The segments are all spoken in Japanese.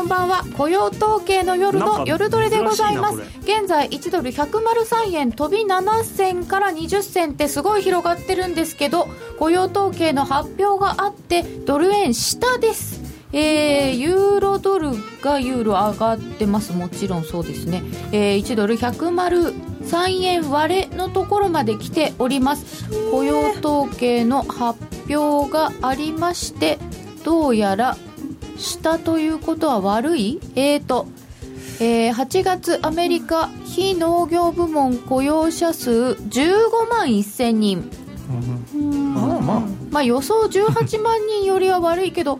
こんばんは。雇用統計の夜の夜トレでございます。現在1ドル103円飛び7銭から20銭ってすごい広がってるんですけど雇用統計の発表があってドル円下です。えー、ユーロドルがユーロ上がってます。もちろんそうですね、えー、1ドル103円割れのところまで来ております。雇用統計の発表がありましてどうやら下ということは悪い？えーと、えー、8月アメリカ非農業部門雇用者数15万1000人、うん、まあまあ。まあ予想18万人よりは悪いけど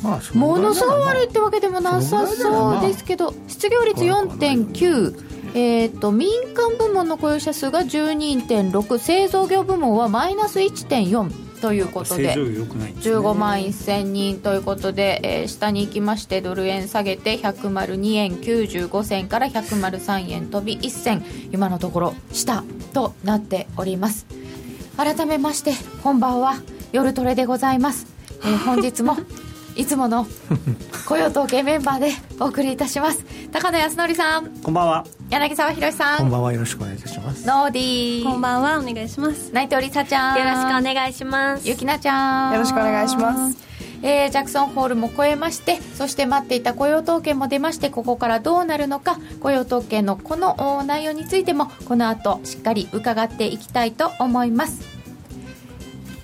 まあ、ものすごい悪いってわけでもなさそうですけど、失業率4.9、えーと、民間部門の雇用者数が12.6製造業部門はマイナス1.4ということで、15万1000人ということで、えー、下に行きましてドル円下げて102円95銭から103円飛び1銭。今のところ下となっております。改めましてこんばんは。夜トレでございます、えー、本日もいつもの 雇用統計メンバーでお送りいたします。高野康則さん。こんばんは。柳沢博さん。こんばんは。よろしくお願いいたします。ノーディー。こんばんは。お願いします。内藤梨沙ちゃん。よろしくお願いします。ゆきなちゃん。よろしくお願いします。えー、ジャクソンホールも超えましてそして待っていた雇用統計も出ましてここからどうなるのか雇用統計のこの内容についてもこの後しっかり伺っていきたいと思います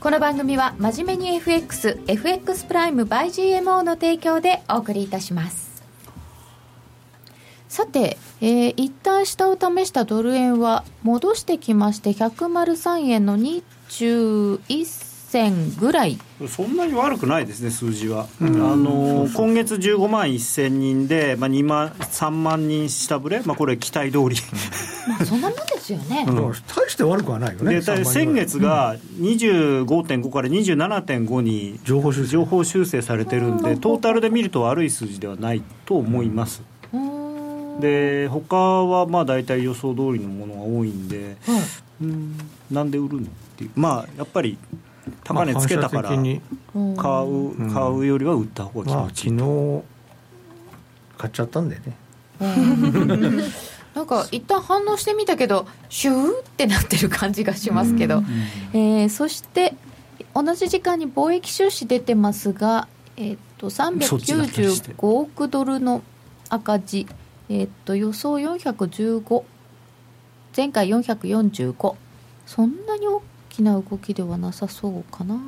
この番組は真面目に FXFX プライム by GMO の提供でお送りいたします。さて、えー、一旦下を試したドル円は戻してきまして103円の21銭ぐらい。そんなに悪くないですね、数字は。うん、あの今月15万1000人で、まあ、2万3万人下振れ、まあ、これ、期待通り。まあそんなもんですよね、うん、大して悪くはないよねで先月が25.5から27.5に情報修正。情報修正されてるんで、トータルで見ると悪い数字ではないと思います。で他はまあ大体予想通りのものが多いんで、うん、なんで売るの？っていう。まあやっぱり高値つけたから買う買うよりは売った方が気持ちいい、まあ、昨日買っちゃったんだよね。なんか一旦反応してみたけどシューってなってる感じがしますけど、えー、そして同じ時間に貿易収支出てますが、えー、っと395億ドルの赤字、えー、っと予想415前回445そんなに大きな動きではなさそうかな。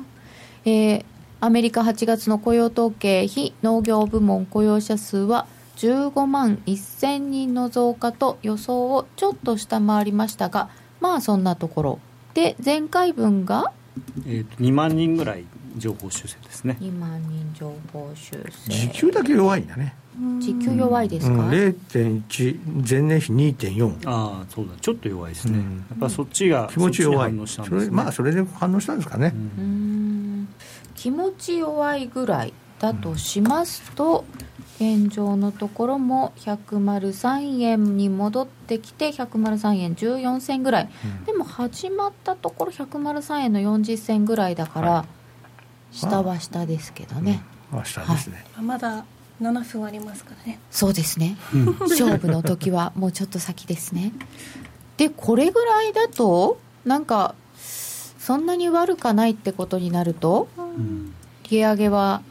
えー、アメリカ8月の雇用統計非農業部門雇用者数は15万1000人の増加と予想をちょっと下回りましたがまあそんなところ。で前回分が、えーと、2万人ぐらい情報修正ですね。2万人情報修正。時給だけ弱いんだね時給弱いですか、うん、0.1前年比2.4ああそうだ。ちょっと弱いですね、うん、やっぱそっちが気持ち弱い、ね、それまあそれで反応したんですかね。うん。気持ち弱いぐらいだとしますと、現状のところも103円に戻ってきて103円14銭ぐらい、うん、でも始まったところ103円の40銭ぐらいだから、はい、下は下ですけどね、まあ、下ですね、はい、まだ7分ありますからね。そうですね、勝負の時はもうちょっと先ですね。でこれぐらいだとなんかそんなに悪かないってことになると、うん、利上げは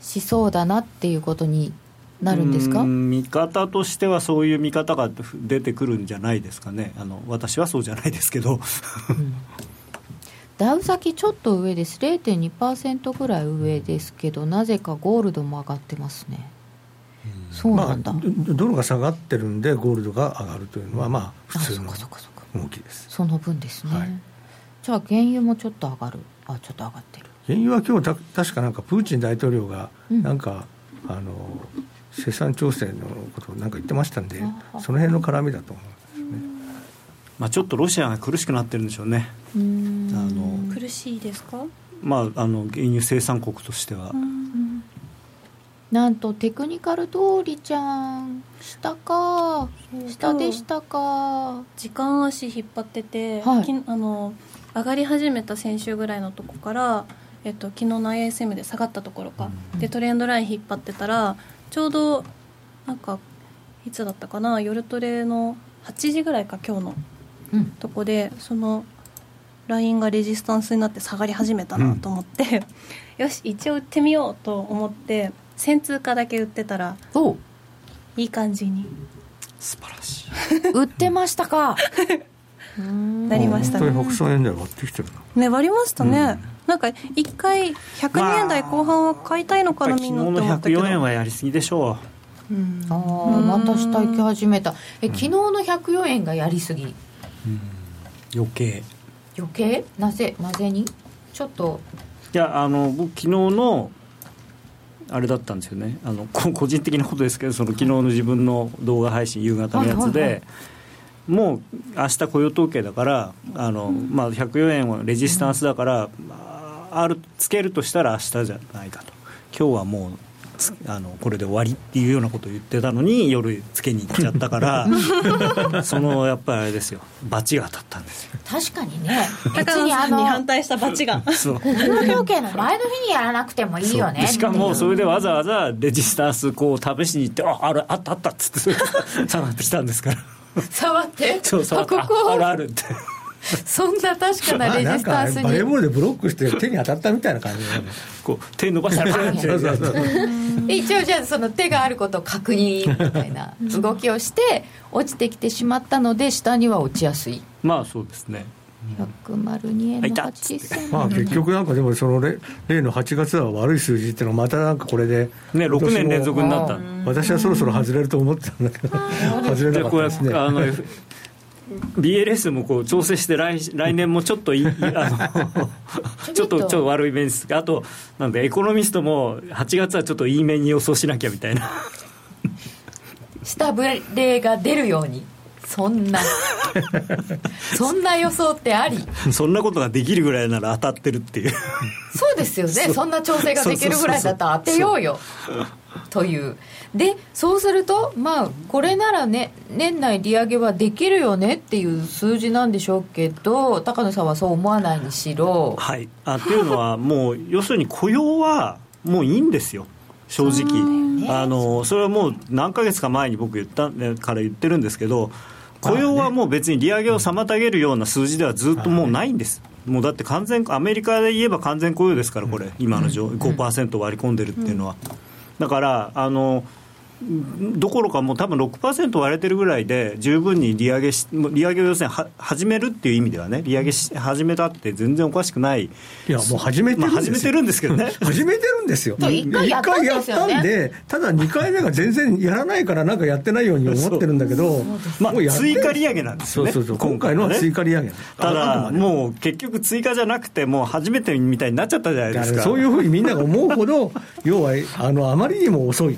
しそうだなっていうことになるんですか？見方としてはそういう見方が出てくるんじゃないですかね。あの私はそうじゃないですけど、うん、ダウ先ちょっと上です。0.2%ぐらい上ですけどなぜかゴールドも上がってますねそうなんだ、まあ、ドルが下がってるんでゴールドが上がるというのはまあ普通の動きです。その分ですね、はい、じゃあ原油もちょっと上がる。あちょっと上がってる。原油は今日た確かなんかプーチン大統領がなんか、うん、あの生産調整のことをなんか言ってましたんでその辺の絡みだと思うんですね。まあ、ちょっとロシアが苦しくなってるんでしょうね。あの苦しいですか？まああの原油生産国としてはなんとテクニカル通りちゃん下か？下でしたか？時間足引っ張ってて、はい、あの上がり始めた先週ぐらいのとこから、えっと、昨日の ISM で下がったところか、うん、でトレンドライン引っ張ってたらちょうどなんかいつだったかな？夜トレの8時ぐらいか今日の、うん、とこでそのラインがレジスタンスになって下がり始めたなと思って、うん、よし一応売ってみようと思って1000通貨だけ売ってたらいい感じに。素晴らしい。売ってましたか。なりましたね。本当に100円台割ってきてるね割りましたね、うん、なんか一回102円台後半は買いたいのかな、みんなって思ったけど。104円はやりすぎでしょう、うん、ああまた下行き始めた。え昨日の104円がやりすぎ、うん、余計。余計？なぜなぜに？ちょっと。いやあの僕昨日のあれだったんですよね。あの個人的なことですけどその昨日の自分の動画配信夕方のやつで、はいはいはい。もう明日雇用統計だからあの、まあ、104円はレジスタンスだから、あるつけるとしたら明日じゃないかと。今日はもうあのこれで終わりっていうようなことを言ってたのに夜つけに行っちゃったから そのやっぱりあれですよ。罰が当たったんですよ。確かにね。別にあの反対した罰が。そう。雇用統計の前の日にやらなくてもいいよね。しかもそれでわざわざレジスタンスこう試しに行ってああれあったあったっつって 下がってきたんですから。触って？そう触ってあるあるって そんな確かなレジスタンスに、バレーボールでブロックして手に当たったみたいな感じ こう手伸ばしたら 一応じゃあその手があることを確認みたいな動きをして落ちてきてしまったので下には落ちやすい。まあそうですね。102円の8銭まあ結局なんかでもその例例の8月は悪い数字っていうのはまたなんかこれでね6年連続になった。私はそろそろ外れると思ってたんだけど外れなかったですね BLS もこう調整して来来年もちょっといい あのちょっと。ちょっと悪い面です。あとなんでエコノミストも8月はちょっといい面に予想しなきゃみたいな。下振れが出るように。そんな。そんな予想ってあり。そんなことができるぐらいなら当たってるっていう。そうですよね。そんな調整ができるぐらいだったら当てようよという。でそうするとまあこれならね年内利上げはできるよねっていう数字なんでしょうけど高野さんはそう思わないにしろ。はい。あっていうのは もう要するに雇用はもういいんですよ。正直、あのそれはもう何ヶ月か前に僕言ったから言ってるんですけど雇用はもう別に利上げを妨げるような数字ではずっともうないんです、もうだって完全、アメリカで言えば完全雇用ですから、これ、今の5%割り込んでるっていうのは。だからあのどころかもう多分6%割れてるぐらいで十分に利上げし利上げを要するには始めるっていう意味ではね利上げし始めたって全然おかしくない。いやもう始めてるんです、まあ、始めてるんですけどね。始めてるんですよ。1回やったんでただ2回目が全然やらないからなんかやってないように思ってるんだけどまあ追加利上げなんですよね。そうそうそう今回のは追加利上げ。ただもう結局追加じゃなくてもう初めてみたいになっちゃったじゃないですか。そういうふうにみんなが思うほど要はあのあまりにも遅い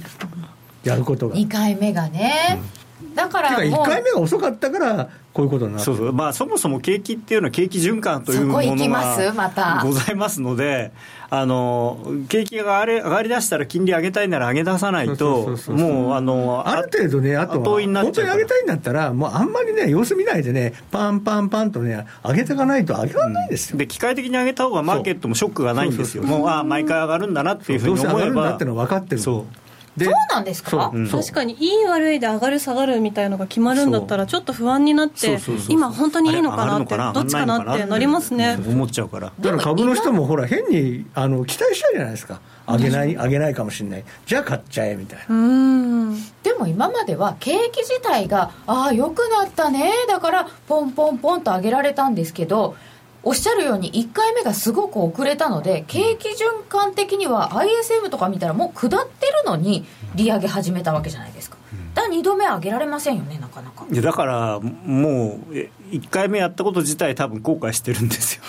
やることが。2回目がね、うん、だからもう。1回目が遅かったからこういうことになそうそう。まあそもそも景気っていうのは景気循環というものがございますのであの景気が上がり上がりだしたら金利上げたいなら上げ出さないともうあのある程度ねあとは本当に上げたいんだったらもうあんまりね様子見ないでねパンパンパンとね上げていかないと上げられないですよ、うん、で機械的に上げた方がマーケットもショックがないんですよ。もうあ毎回上がるんだなっていうふうに思えば。どうせ上がるんだってのは分かってる。そうそうなんですか、うん、確かにいい悪いで上がる下がるみたいのが決まるんだったらちょっと不安になって今本当にいいのかなってどっちかなってなりますね。思っちゃうから。だから株の人もほら変にあの期待しちゃうじゃないですか。上げない上げないかもしれない。じゃあ買っちゃえみたいな。でも今までは景気自体がああよくなったねだからポンポンポンと上げられたんですけどおっしゃるように1回目がすごく遅れたので景気循環的には ISM とか見たらもう下ってるのに利上げ始めたわけじゃないですか。だから2度目上げられませんよねなかなか。いやだからもう1回目やったこと自体多分後悔してるんですよ。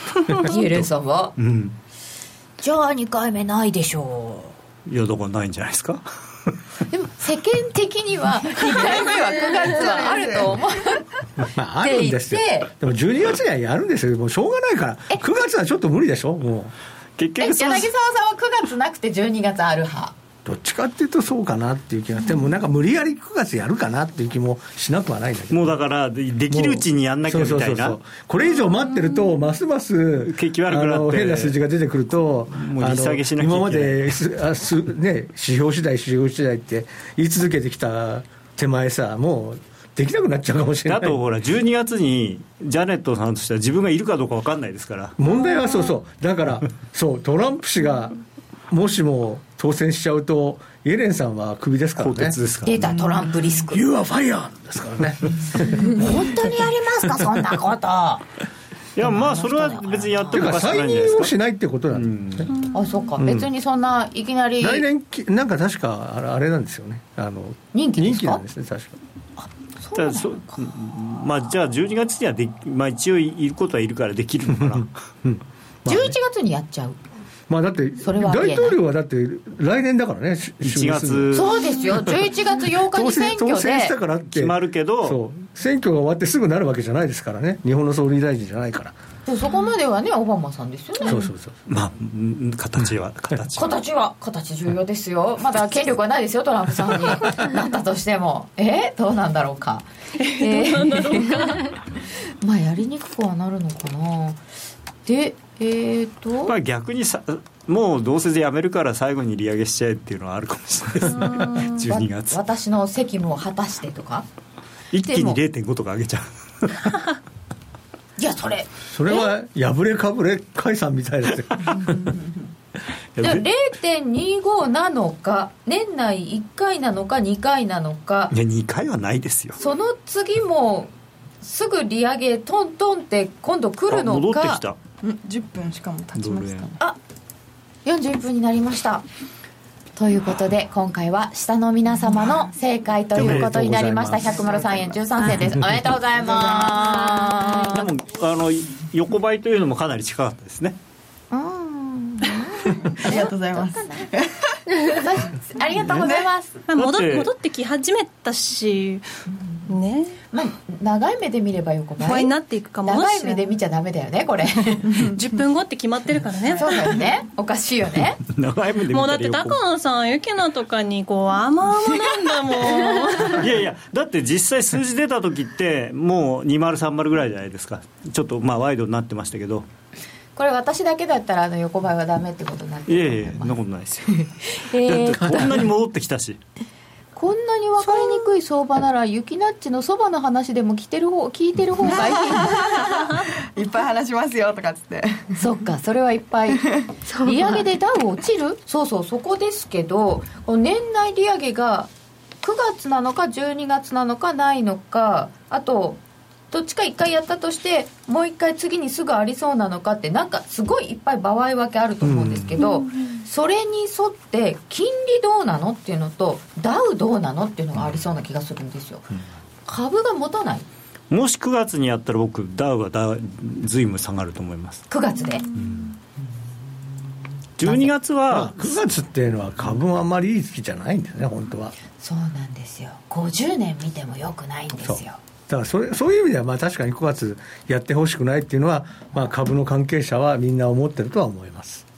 イエレンさんは、うん、じゃあ2回目ないでしょう。いやだからないんじゃないですかでも世間的には2回目は9月はあると思まああるんですよでも12月にはやるんですよ。もうしょうがないから。9月はちょっと無理でしょ？もう。結局柳沢さんは9月なくて12月ある派どっちかっていうとそうかなっていう気がして、もなんか無理やり9月やるかなっていう気もしなくはないんだけど。もうだからできるうちにやんなきゃみたいな。これ以上待ってるとますます景気悪くなって変な数字が出てくるともう利下げしなきゃ今まですあす、ね、指標次第指標次第って言い続けてきた手前さもうできなくなっちゃうかもしれない。あとほら12月にジャネットさんとしては自分がいるかどうか分かんないですから。問題はそうそう。だからそうトランプ氏がもしも当選しちゃうとイエレンさんはクビですからね。ですから、ね、出たトランプリスク。You are fire! ですからね。本当にやりますかそんなこと。いやまあそれは別にやってもおかしくないんじゃないですか。再任をしないってことなんですね、うん、あそうか、うん、別にそんないきなり。来年なんか確かあれなんですよね。あの任期ですか？なんですね確か。だそまあ、じゃあ12月にはで、まあ、一応いることはいるからできるのかな、うん。まあね、11月にやっちゃうまあだって大統領はだって来年だからね1月。そうですよ。11月8日に 選挙で。当選したからって。決まるけど。そう。選挙が終わってすぐなるわけじゃないですからね。日本の総理大臣じゃないから。そこまではねオバマさんですよね。そうそうそうまあ形は形は。形は形重要ですよ。まだ権力はないですよトランプさんに。なったとしても。え？どうなんだろうか。えー、どうなんだろうか。まあやりにくくはなるのかなでえーと？まあ、逆にさもうどうせ辞めるから最後に利上げしちゃえっていうのはあるかもしれないですね。12月。私の責務を果たしてとか？一気に0.5とか上げちゃう。いやそれ。それは破れかぶれ解散みたいですよ。0.25なのか年内1回なのか2回なのか。いや2回はないですよ。その次もすぐ利上げトントンって今度来るのか。戻ってきた10分しかも経ちましたね。あ41分になりました。ということで今回は下の皆様の正解ということになりました。103円13銭です。おめでとうございます。でもあの横ばいというのもかなり近かったですね。うん。ありがとうございます。ありがとうございます。戻戻ってき始めたしね。まあ長い目で見れば横ばい？になっていくかも長い目で見ちゃダメだよねこれ。10分後って決まってるからね。そうだよね。おかしいよね。長い目で見もうだって高野さんユキナとかにこう甘々なんだもん。いやいやだって実際数字出た時ってもう2030ぐらいじゃないですか。ちょっとまあワイドになってましたけど。これ私だけだったらあの横ばいはダメってことになっていやいやそんなことないですよ、えー、だってこんなに戻ってきたしこんなに分かりにくい相場なら雪ナッチのそばの話でも聞いてる方聞いてる方がいい。いっぱい話しますよとかっつって。そっかそれはいっぱい。利上げでダウ落ちる？そうそうそこですけど年内利上げが9月なのか12月なのかないのかあとどっちか1回やったとしてもう1回次にすぐありそうなのかってなんかすごいいっぱい場合分けあると思うんですけど、うん、それに沿って金利どうなのっていうのとダウどうなのっていうのがありそうな気がするんですよ、うん、株が持たない。もし9月にやったら僕ダウはだずいぶん下がると思います。9月で、うん。12月は9月っていうのは株もあんまりいい月じゃないんですね本当は。そうなんですよ。50年見てもよくないんですよ。だからそれそういう意味ではまあ確かに9月やってほしくないっていうのは、まあ、株の関係者はみんな思ってるとは思います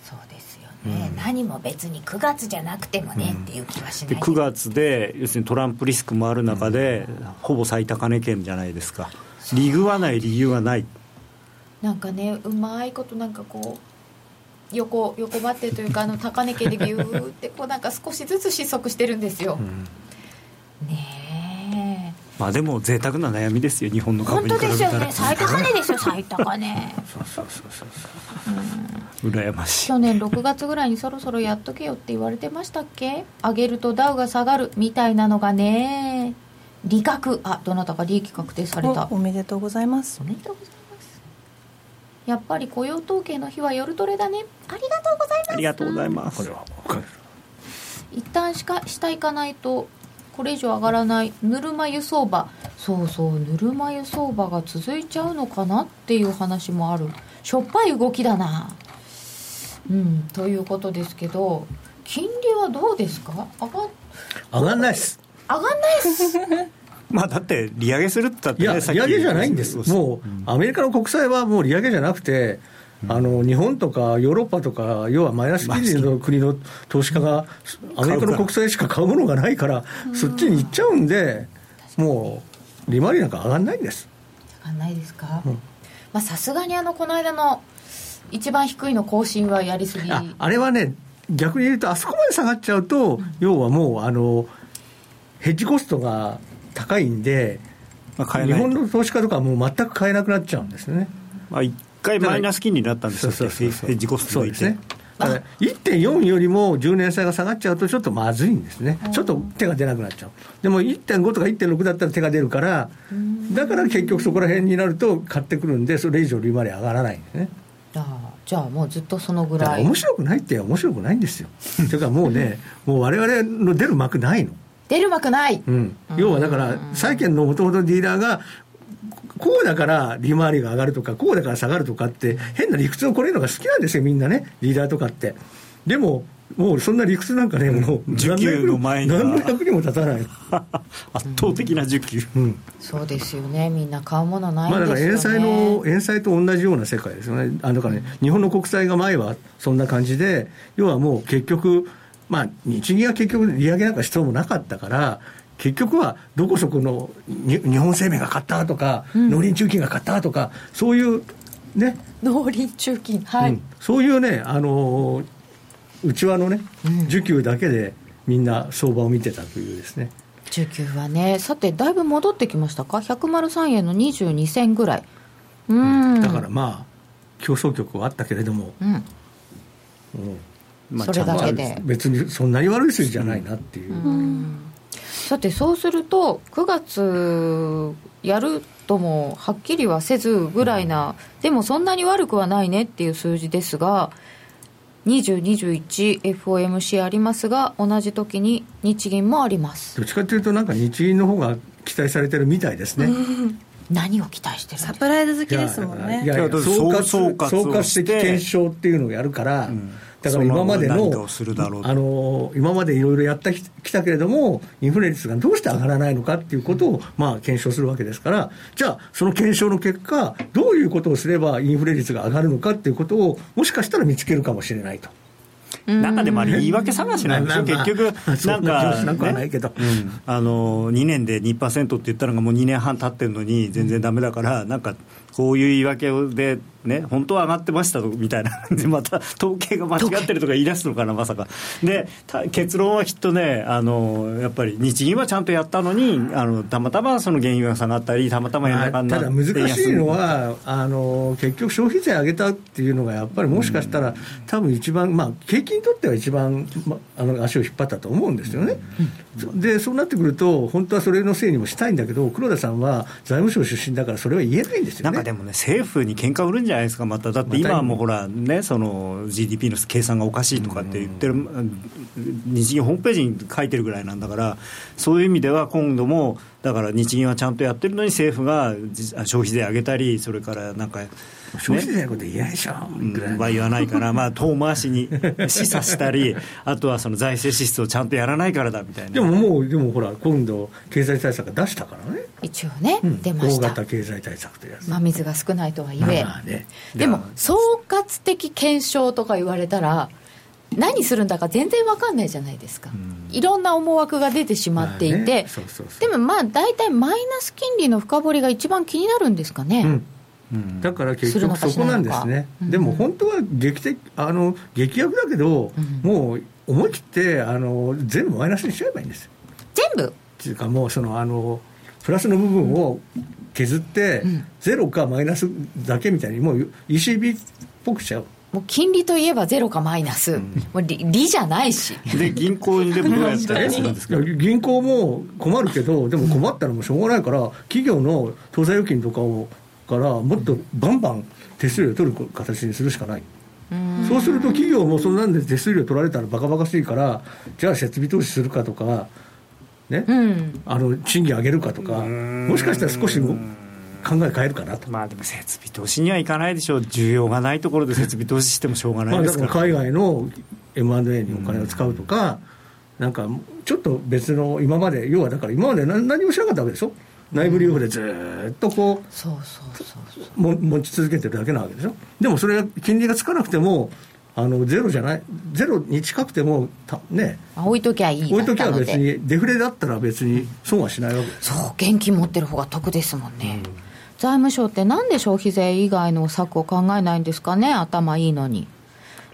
ね、うん、何も別に9月じゃなくてもね、うん、っていう気はしない。で9月で要するにトランプリスクもある中で、うん、ほぼ最高値圏じゃないですか。リグわない理由はない。なんかねうまいことなんかこう横横ばってというかあの高値圏でギューってこうなんか少しずつ失速してるんですよ、ねえまあでも贅沢な悩みですよ日本の株に比べたら。本当ですよね。最高値ですよ最高値。そうそうそうそうう。ん、羨ましい。去年6月ぐらいにそろそろやっとけよって言われてましたっけ？上げるとダウが下がる。みたいなのがね。利確。あどなたか利益確定された。おめでとうございます。おめでとうございます。やっぱり雇用統計の日は夜トレだね。ありがとうございます。ありがとうございます。これは。一旦しか下行かないとこれ以上上がらないぬるま湯相場。そうそうぬるま湯相場が続いちゃうのかなっていう話もある。しょっぱい動きだな。うんということですけど金利はどうですか？上が上がんないっす。上がんないっす。まあだって利上げするって言ったって、ね、いや利上げじゃないんです。もう、アメリカの国債はもう利上げじゃなくてあの日本とかヨーロッパとか、要はマイナス金利の国の投資家が、アメリカの国債しか買うものがないから、そっちに行っちゃうんで、もう、利回りなんか上がらないんです。上がらないですか、さすがにあのこの間の一番低いの更新はやりすぎ。ああれはね、逆に言うと、あそこまで下がっちゃうと、うん、要はもうあの、ヘッジコストが高いんで、まあ、日本の投資家とかはもう全く買えなくなっちゃうんですね。まあ、1回マイナス金利になったんですよ、ヘッジコストそう。ですね。1.4よりも10年債が下がっちゃうとちょっとまずいんですね、ちょっと手が出なくなっちゃう、でも1.5とか1.6だったら手が出るから、だから結局そこら辺になると買ってくるんで、それ以上利回り上がらないんですね。あじゃあもうずっとそのぐらい。面白くないって面白くないんですよ。というかもうねもう我々の出る幕ないの。出る幕ない、うん、要はだから債券のもともとディーラーがこうだから利回りが上がるとかこうだから下がるとかって変な理屈をこれるのが好きなんですよみんなね。リーダーとかって。でももうそんな理屈なんかね、もう需給の前に何の役にも立たない。圧倒的な需給、うん、そうですよね。みんな買うものないですよね、まあ、だから円債の円債と同じような世界ですよね。あだからね、日本の国債が前はそんな感じで要はもう結局まあ日銀は結局利上げなんか必要もなかったから結局はどこそこの日本生命が買ったとか、うん、農林中金が買ったとかそういうね。農林中金はい、うん、そういうねあのー内輪のね、需給だけでみんな相場を見てたというですね。需給はね、さて、だいぶ戻ってきましたか、103円の22銭ぐらい。うん、だからまあ、競争局はあったけれども、うん、うん、まあ、それだけで。別にそんなに悪い数字じゃないなっていう。うんさてそうすると9月やるともはっきりはせずぐらいな、でもそんなに悪くはないねっていう数字ですが 2021FOMC ありますが同じ時に日銀もあります。どっちかというとなんか日銀の方が期待されてるみたいですね。何を期待してるサプライズ好きですもんね。いやいや総括総括的検証っていうのをやるから、うんだから今までのあの今までいろいろやってきたけれどもインフレ率がどうして上がらないのかっていうことを、まあ、検証するわけですから。じゃあその検証の結果どういうことをすればインフレ率が上がるのかっていうことをもしかしたら見つけるかもしれないと。中でもあれ言い訳探しなんでしょ、結局、なんか、なくはないけど、あの2年で2%って言ったのがもう2年半経ってるのに全然だめだから、なんかこういう言い訳で、ね、本当は上がってましたみたいな、でまた統計が間違ってるとか言い出すのかな、まさか。で、結論はきっとねあの、やっぱり日銀はちゃんとやったのに、あのたまたまその原油が下がったり、たまたま円高になってただ難しいのはあの、結局、消費税上げたっていうのが、やっぱりもしかしたら、多分一番、まあ、景気にとっては一番、ま、あの足を引っ張ったと思うんですよね。で、そうなってくると、本当はそれのせいにもしたいんだけど、黒田さんは財務省出身だから、それは言えないんですよね。でもね、政府に喧嘩売るんじゃないですか、また、だって今はもうほら、ね、その GDP の計算がおかしいとかって言ってる、日銀ホームページに書いてるぐらいなんだから、そういう意味では今度も、だから日銀はちゃんとやってるのに、政府が消費税上げたり、それからなんか。消費税のこと言えないでしょ、うん、は言わないから、まあ、遠回しに 示唆したり、あとはその財政支出をちゃんとやらないからだみたいな。でももう、でもほら、今度、経済対策出したからね。一応ね、うん、出ました。大型経済対策というやつ、まあ、水が少ないとはいえ、まあね、でも総括的検証とか言われたら何するんだか全然分かんないじゃないですか、うん、いろんな思惑が出てしまっていて、でもまあ大体マイナス金利の深掘りが一番気になるんですかね、うんだから結局そこなんですね、でも本当は劇的あの劇薬だけど、もう思い切ってあの全部マイナスにしちゃえばいいんですよ。全部？っていうかもうそのあのプラスの部分を削って、ゼロかマイナスだけみたいにもう ECB っぽくしちゃう。もう金利といえばゼロかマイナス、うん、もう利利じゃないし。で、銀行でもどうやったりするんですか 銀行も困るけど、でも困ったらもうしょうがないから、企業の当座預金とかをからもっとバンバン手数料取る形にするしかない。そうすると企業もそんなんで手数料取られたらバカバカしいからじゃあ設備投資するかとかね、うん、あの賃金上げるかとかもしかしたら少し考え変えるかなと。まあでも設備投資にはいかないでしょう。需要がないところで設備投資してもしょうがないですから,、まあ、海外の M&A にお金を使うとか、なんかちょっと別の今まで要はだから今まで何何もしなかったわけでしょ？内部留保でずっとこうそうそうそうも持ち続けてるだけなわけでしょ？でもそれが金利がつかなくてもあのゼロじゃないゼロに近くてもたね。置いときゃいい置いときゃ別にデフレだったら別に損はしないわけです。そう現金持ってる方が得ですもんね、財務省ってなんで消費税以外の策を考えないんですかね？頭いいのに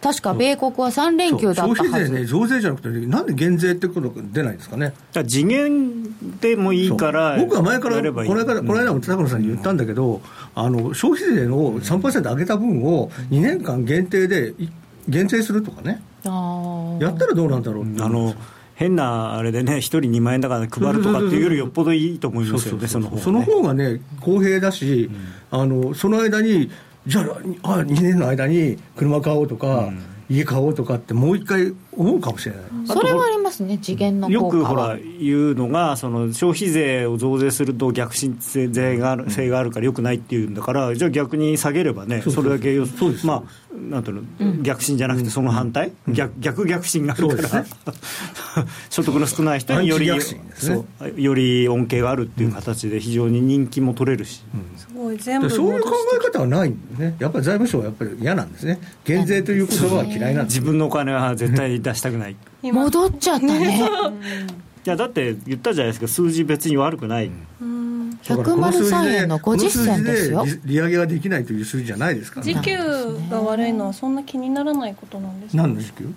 確か米国は3連休だったはず。消費税ね増税じゃなくてなんで減税ってことが出ないんですかね。だから次元でもいいから僕は前からやればいい。この間この間も高野さんに言ったんだけど、あの消費税の3%上げた分を2年間限定でい減税するとかね。やったらどうなんだろうって。あの変なあれでね、1人2万円だから配るとかっていうよりよっぽどいいと思いますよね、その方がその方がね公平だし、あのその間にじゃああ2年の間に車買おうとか、家買おうとかってもう一回思うかもしれない、それはありますね次元のよ効果は。くほら言うのがその消費税を増税すると逆進税がある性があるからよくないっていうんだからじゃあ逆に下げればねそうそうそれだけよそうです。まあなんていうの、逆進じゃなくてその反対、逆逆逆進があるから、所得の少ない人により、より恩恵があるっていう形で非常に人気も取れるし、すごい。全部でそういう考え方はない。んですねやっぱり財務省はやっぱり嫌なんですね。減税という言葉は嫌いなんです自分のお金は絶対出したくない。今。戻っちゃったね。いやだって言ったじゃないですか数字別に悪くない、うん。だからこの数字103で円の50銭ですよ。利利上げができないという数字じゃないですか。ら、時給が悪いのはそんな気にならないことなんですか？何の時給？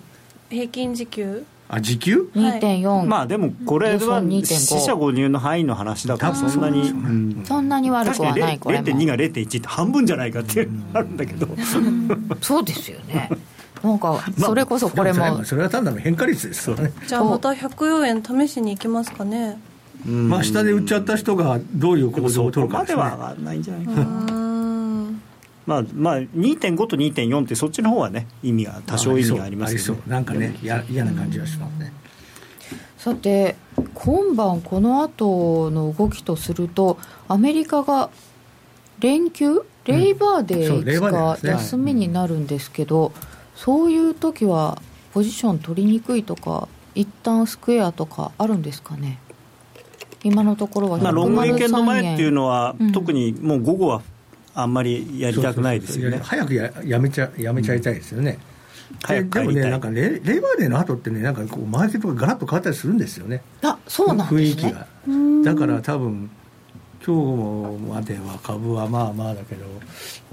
平均時給。あ時給？2.4、まあでもこれは予想2.5死者誤入の範囲の話だからそんなに、そん。そんなに悪くはないこれも。0.2が0.1って半分じゃないかっていうのがあるんだけど、そうですよねなんかそれこそこれも。まあそれは単なる変化率ですからね。じゃあまた104円試しに行きますかね。うん。まあ下で売っちゃった人がどういう行動そを取るかでね。ですは上がらないんじゃないかうな、ん。まあまあ2.5と2.4ってそっちの方はね意味が多少意味がありますそう。よねなんかねや嫌な感じがしますね。さて今晩この後の動きとするとアメリカが連休レイバーデーが休みになるんですけど、そういう時はポジション取りにくいとか一旦スクエアとかあるんですかね？今のところはまあ、ロングウィーケンド前っていうのは、うん。特にもう午後はあんまりやりたくないですよね。早くややめちゃやめちゃいたいですよね、早くででも帰りたい。ねなんかレレイバーデーの後ってねなんかこうマーケットがガラッと変わったりするんレイバーデーの後ってねなんかこうマーケットがガラッと変わったりするんですよね。あそうなん雰ですね。囲気が。だから多分今日までは株はまあまあだけど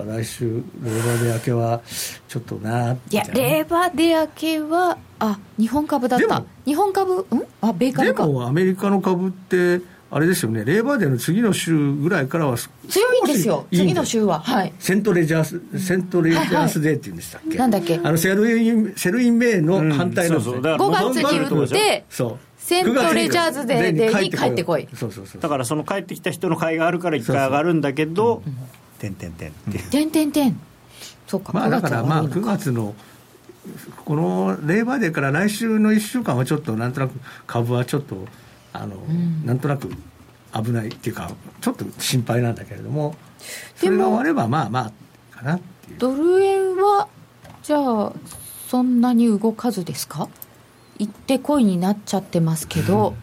来週 Labor Day 明けはちょっとなーって。いや Labor Day 明けはあ日本株だった。でも。日本株？ん？あ米で株か。もアメリカの株ってあれですよね。 Labor Day の次の週ぐらいからは強いんですよ。次の週は。はい。 St. Leger's St. Leger's Day っていうんでしたっけ、なんだっけ？あの Sell in Sell in May の反対なんですよ、そうそう。だから5月に売ってそうセントレジャーズデーで に帰ってこい。そうそうそう。だからその帰ってきた人の買いがあるから一回上がるんだけど、てんてんてんっていう。てんてんてんそうか。まあだからまあ9 9月のこのレーバーデーから来週の1週間はちょっとなんとなく株はちょっとあの、なんとなく危ないっていうかちょっと心配なんだけれどもそれが終わればまあまあかなっていう。ドル円はじゃあそんなに動かずですか？行ってこいになっちゃってますけど、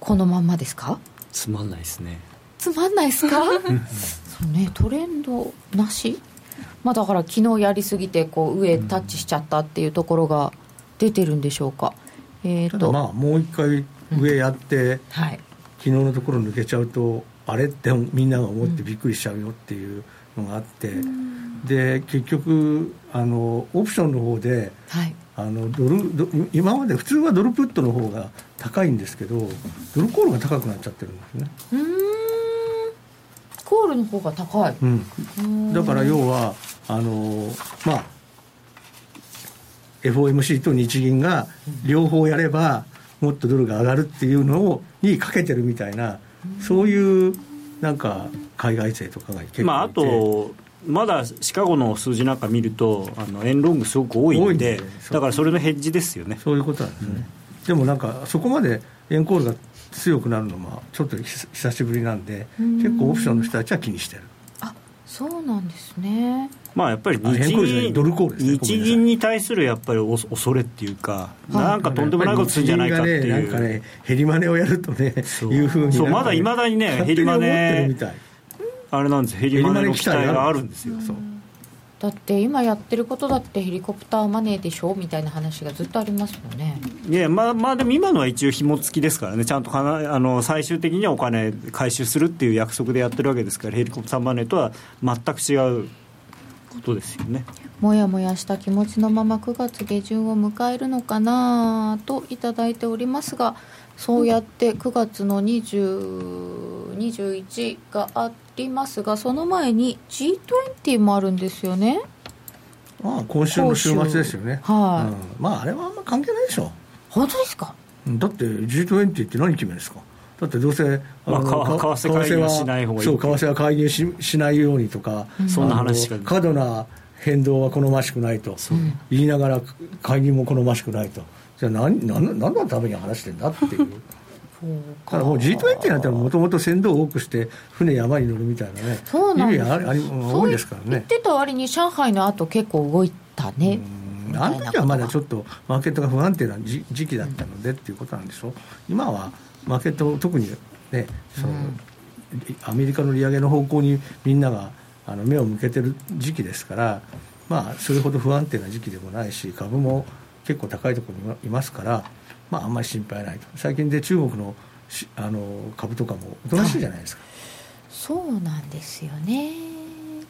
このまんまですか？つまんないですね。つまんないですか？そうねトレンドなし？まあだから昨日やりすぎてこう上タッチしちゃったっていうところが出てるんでしょうか。えっ、ただと、まあもう一回上やって、はい。昨日のところ抜けちゃうとあれってみんなが思ってびっくりしちゃうよっていうのがあって、で結局あのオプションの方ではいあのドルド今まで普通はドルプットの方が高いんですけどドルコールが高くなっちゃってるんですね、うーん。コールの方が高い。うん、だから要はあのまあ FOMC と日銀が両方やればもっとドルが上がるっていうのをにかけてるみたいなそういうなんか海外勢とかが結構いて。まあ、あと、まだシカゴの数字なんか見ると、あの円ロングすごく多いんでだからそれのヘッジですよね。そういうことなんですね、でもなんかそこまで円コールが強くなるのはちょっと久しぶりなんで結構オプションの人たちは気にしてる。そうなんですね。まあやっぱり日銀,、日銀に対するやっぱり恐れっていうか、なんかとんでもないことするんじゃないかっていう、ね、なんかね、減り真似をやるとね、いう。ふうに、そうまだいまだにね、減り真似、あれなんです、減り真似の期待があるんです。よ。そう。だって今やってることだってヘリコプターマネーでしょみたいな話がずっとありますよね。いやまあまあでも今のは一応紐付きですからね。ちゃんとかなあの最終的にはお金回収するっていう約束でやってるわけですからヘリコプターマネーとは全く違うことですよね。もやもやした気持ちのまま9月下旬を迎えるのかなといただいておりますがそうやって9月の20、21がありますがその前に G20 もあるんですよね。まあ今週の週末ですよね。はい、うん、まああれはあんま関係ないでしょ。本当ですか？だって G20 って何決めるんですか？だってどうせ、まあ、為替介入はしない方がいい。そう為替は介入ししないようにとか、うん、そんな話が。過度な変動は好ましくないと言いながら介入も好ましくないと。じゃあ何何何のために話してんだっていう。だからもう G20 なんてもともと船頭を多くして船山に乗るみたいなね。そうなんです。あり多いですからね。言ってた割に上海の後結構動いたね。あの時はまだちょっとマーケットが不安定な時期だったのでっていうことなんでしょ。う今はマーケット特にねその、アメリカの利上げの方向にみんながあの目を向けてる時期ですからまあそれほど不安定な時期でもないし株も結構高いところにいますから、まあ、あんまり心配ないと。最近で中国のあの株とかもおとなしいじゃないですか、そうなんですよね。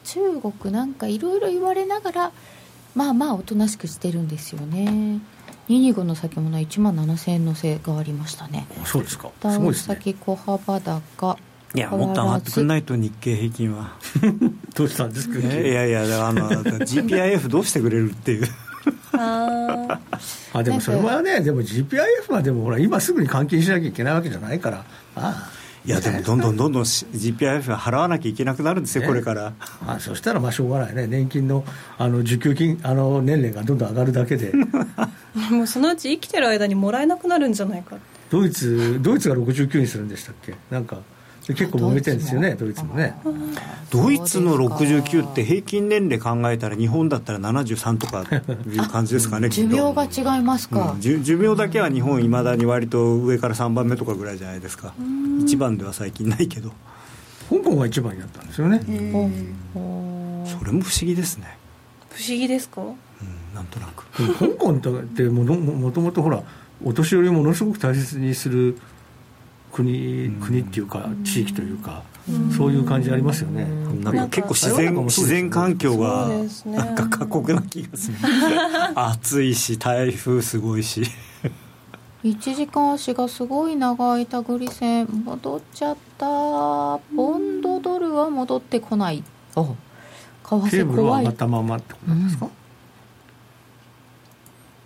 中国なんかいろいろ言われながらまあまあおとなしくしてるんですよね。225の先物は1万7000円のせがありましたね。そうですか。すごいですね。先小幅高。いやもっと上がってくれないと日経平均は。どうしたんですか、ね、いやいやあの GPIF どうしてくれるっていうああでもそれはねでも GPIF はでもほら今すぐに換金しなきゃいけないわけじゃないから。ああいやでもどんどんどんどん GPIF は払わなきゃいけなくなるんですよ、ね、これから、まあ、そしたらまあしょうがないね。年金のあの受給金あの年齢がどんどん上がるだけで。もうそのうち生きてる間にもらえなくなるんじゃないかドイツドイツが69にするんでしたっけ？なんか結構揉めてるんですよねドイツも。ね。ドイツの69って平均年齢考えたら日本だったら73とかいう感じですかね 寿命が違いますか、うん、寿命だけは日本いまだに割と上から3番目とかぐらいじゃないですか。1番では最近ないけど。香港が1番になったんですよね。それも不思議ですね。不思議ですか、うん、なんとなく。香港ってももともとほらお年寄りをものすごく大切にする国国っていうか地域というか、そういう感じありますよね。なんか結構自然自然環境がなんか過酷な気がする。暑いし台風すごいし。1時間足がすごい長い手繰り線戻っちゃった。ポンドドルは戻ってこない。あ為替怖い。またままってことですか、うん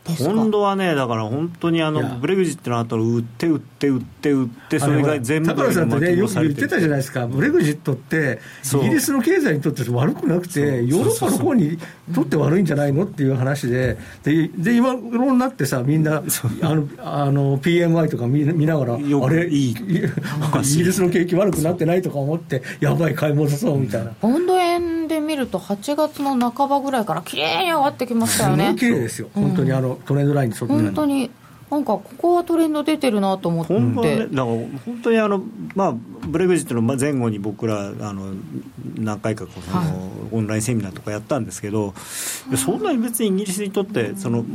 今度はねだから本当にあのブレグジットの後の売って売って売って売ってそれが全部高野さんってねよく言ってたじゃないですか。ブレグジットってイギリスの経済にとって悪くなくてヨーロッパの方にとって悪いんじゃないの？っていう話で。でで今頃になってさみんなあのあの PMI とか見見ながらあれ？いい。イギリスの景気悪くなってないとか思ってやばい買い物そうみたいな。ポンド円で見ると8月の半ばぐらいから綺麗に上がってきましたよね。綺麗ですよ。本当にあのトレンドラインに沿って本当になんかここはトレンド出てるなと思って。本当,、ね、本当にあの、まあ、ブレグジットの前後に僕らあの何回かその、はい、オンラインセミナーとかやったんですけどそんなに別にイギリスにとってその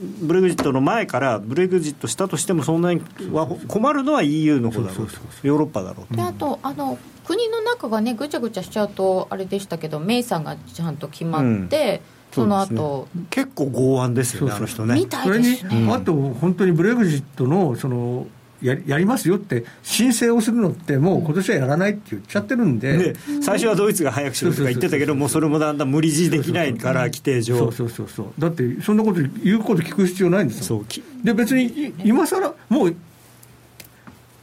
ブレグジットの前からブレグジットしたとしてもそんなには困るのは EU の方だろうヨーロッパだろうであとあの国の中がねぐちゃぐちゃしちゃうとあれでしたけどメイさんがちゃんと決まって、うん。その後、ね、結構剛腕ですよねあの人ね。みたいですね、あと本当にブレグジットのそのややりますよって申請をするのってもう今年はやらないって言っちゃってるんで、最初はドイツが早くしろとか言ってたけどもうそれもだんだん無理強いできないから規定上そうそう。そうそうだってそんなこと言うこと聞く必要ないんですよ。で別に今更もう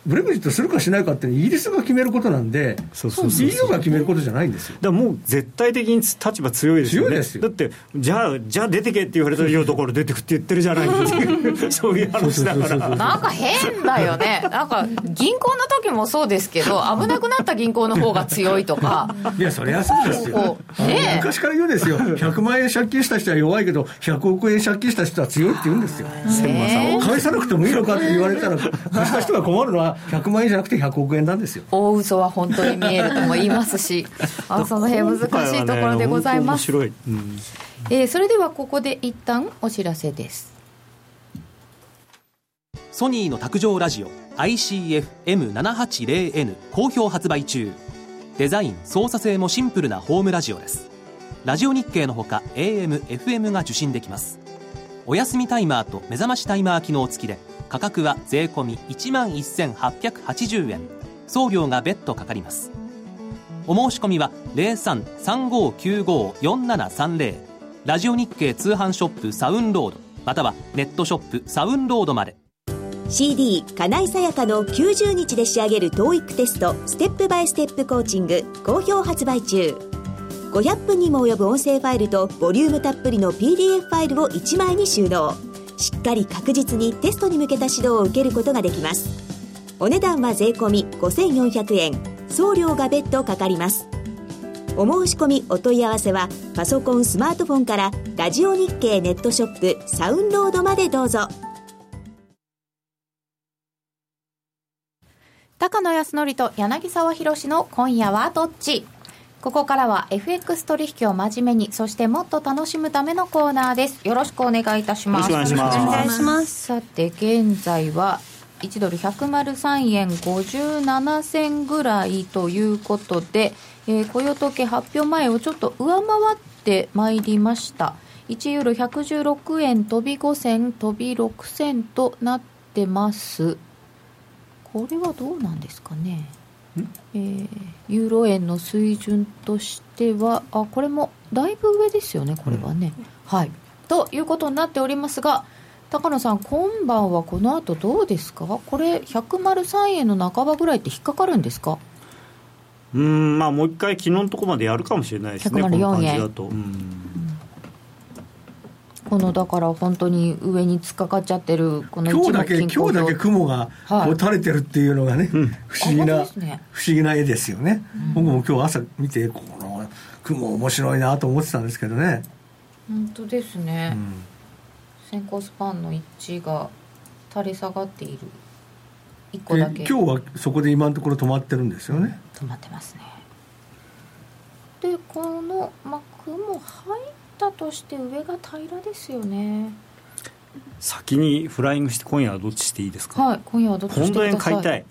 ブレグジットするかしないかってイギリスが決めることなんで、そうそうそう EU が決めることじゃないんですよ。だからもう絶対的に立場強いですよね。強いですよだって、じゃあ、じゃあ出てけって言われたら、いや、だから出てくって言ってるじゃないっていう、そういう話だから。なんか変だよね。なんか銀行の時もそうですけど、危なくなった銀行の方が強いとか。いや、そりゃそうですよね昔から言うんですよ。100万円借金した人は弱いけど、100億円借金した人は強いって言うんですよ。ね返さなくてもいいのかって言われたら、貸した人が困るのは100万円じゃなくて100億円なんですよ。大嘘は本当に見えるとも言いますし、あその辺難しいところでございます。ね本当面白い。うんえーそれではここで一旦お知らせです。ソニーの卓上ラジオ ICF-M780N 好評発売中デザイン操作性もシンプルなホームラジオですラジオ日経のほか AM、FM が受信できますお休みタイマーと目覚ましタイマー機能付きで価格は税込1万1880円。送料が別途かかります。お申し込みは0335954730ラジオ日経通販ショップサウンロードまたはネットショップサウンロードまで。CD 金井さやかの90日で仕上げる TOEIC テストステップバイステップコーチング好評発売中。500分にも及ぶ音声ファイルとボリュームたっぷりの PDF ファイルを1枚に収納。しっかり確実にテストに向けた指導を受けることができます。お値段は税込5400円。送料が別途かかります。お申し込みお問い合わせはパソコンスマートフォンからラジオ日経ネットショップサウンロードまでどうぞ。高野康則と柳沢博の今夜はどっち？ここからは FX 取引を真面目にそしてもっと楽しむためのコーナーです。よろしくお願いいたします。よろしくお願いします。お願いします。さて現在は1ドル103円57銭ぐらいということで、えー雇用統計発表前をちょっと上回ってまいりました。1ユーロ116円飛び5銭飛び6銭となってます。これはどうなんですかねえーユーロ円の水準としてはあこれもだいぶ上ですよねこれはね、はい。ということになっておりますが高野さん今晩はこの後どうですか？これ103円の半ばぐらいって引っかかるんですか？うん、まあもう一回昨日のところまでやるかもしれないですね。104この感じ円だと。うんこのだから本当に上に突っかかっちゃってるこの今日だけ、金今日だけ雲がはい。こう垂れてるっていうのがね、不思議な、ね。不思議な絵ですよね。僕も今日朝見て、この雲面白いなと思ってたんですけどね。本当ですね、うん。先行スパンの一致が垂れ下がっている。1個だけ。で今日はそこで今のところ止まってるんですよね。止まってますね。でこの、まあ、雲入ったとして上が平らですよね。先にフライングして今夜はどっちしていいですか？はい今夜はどっちしてポンド円くださ買いたい。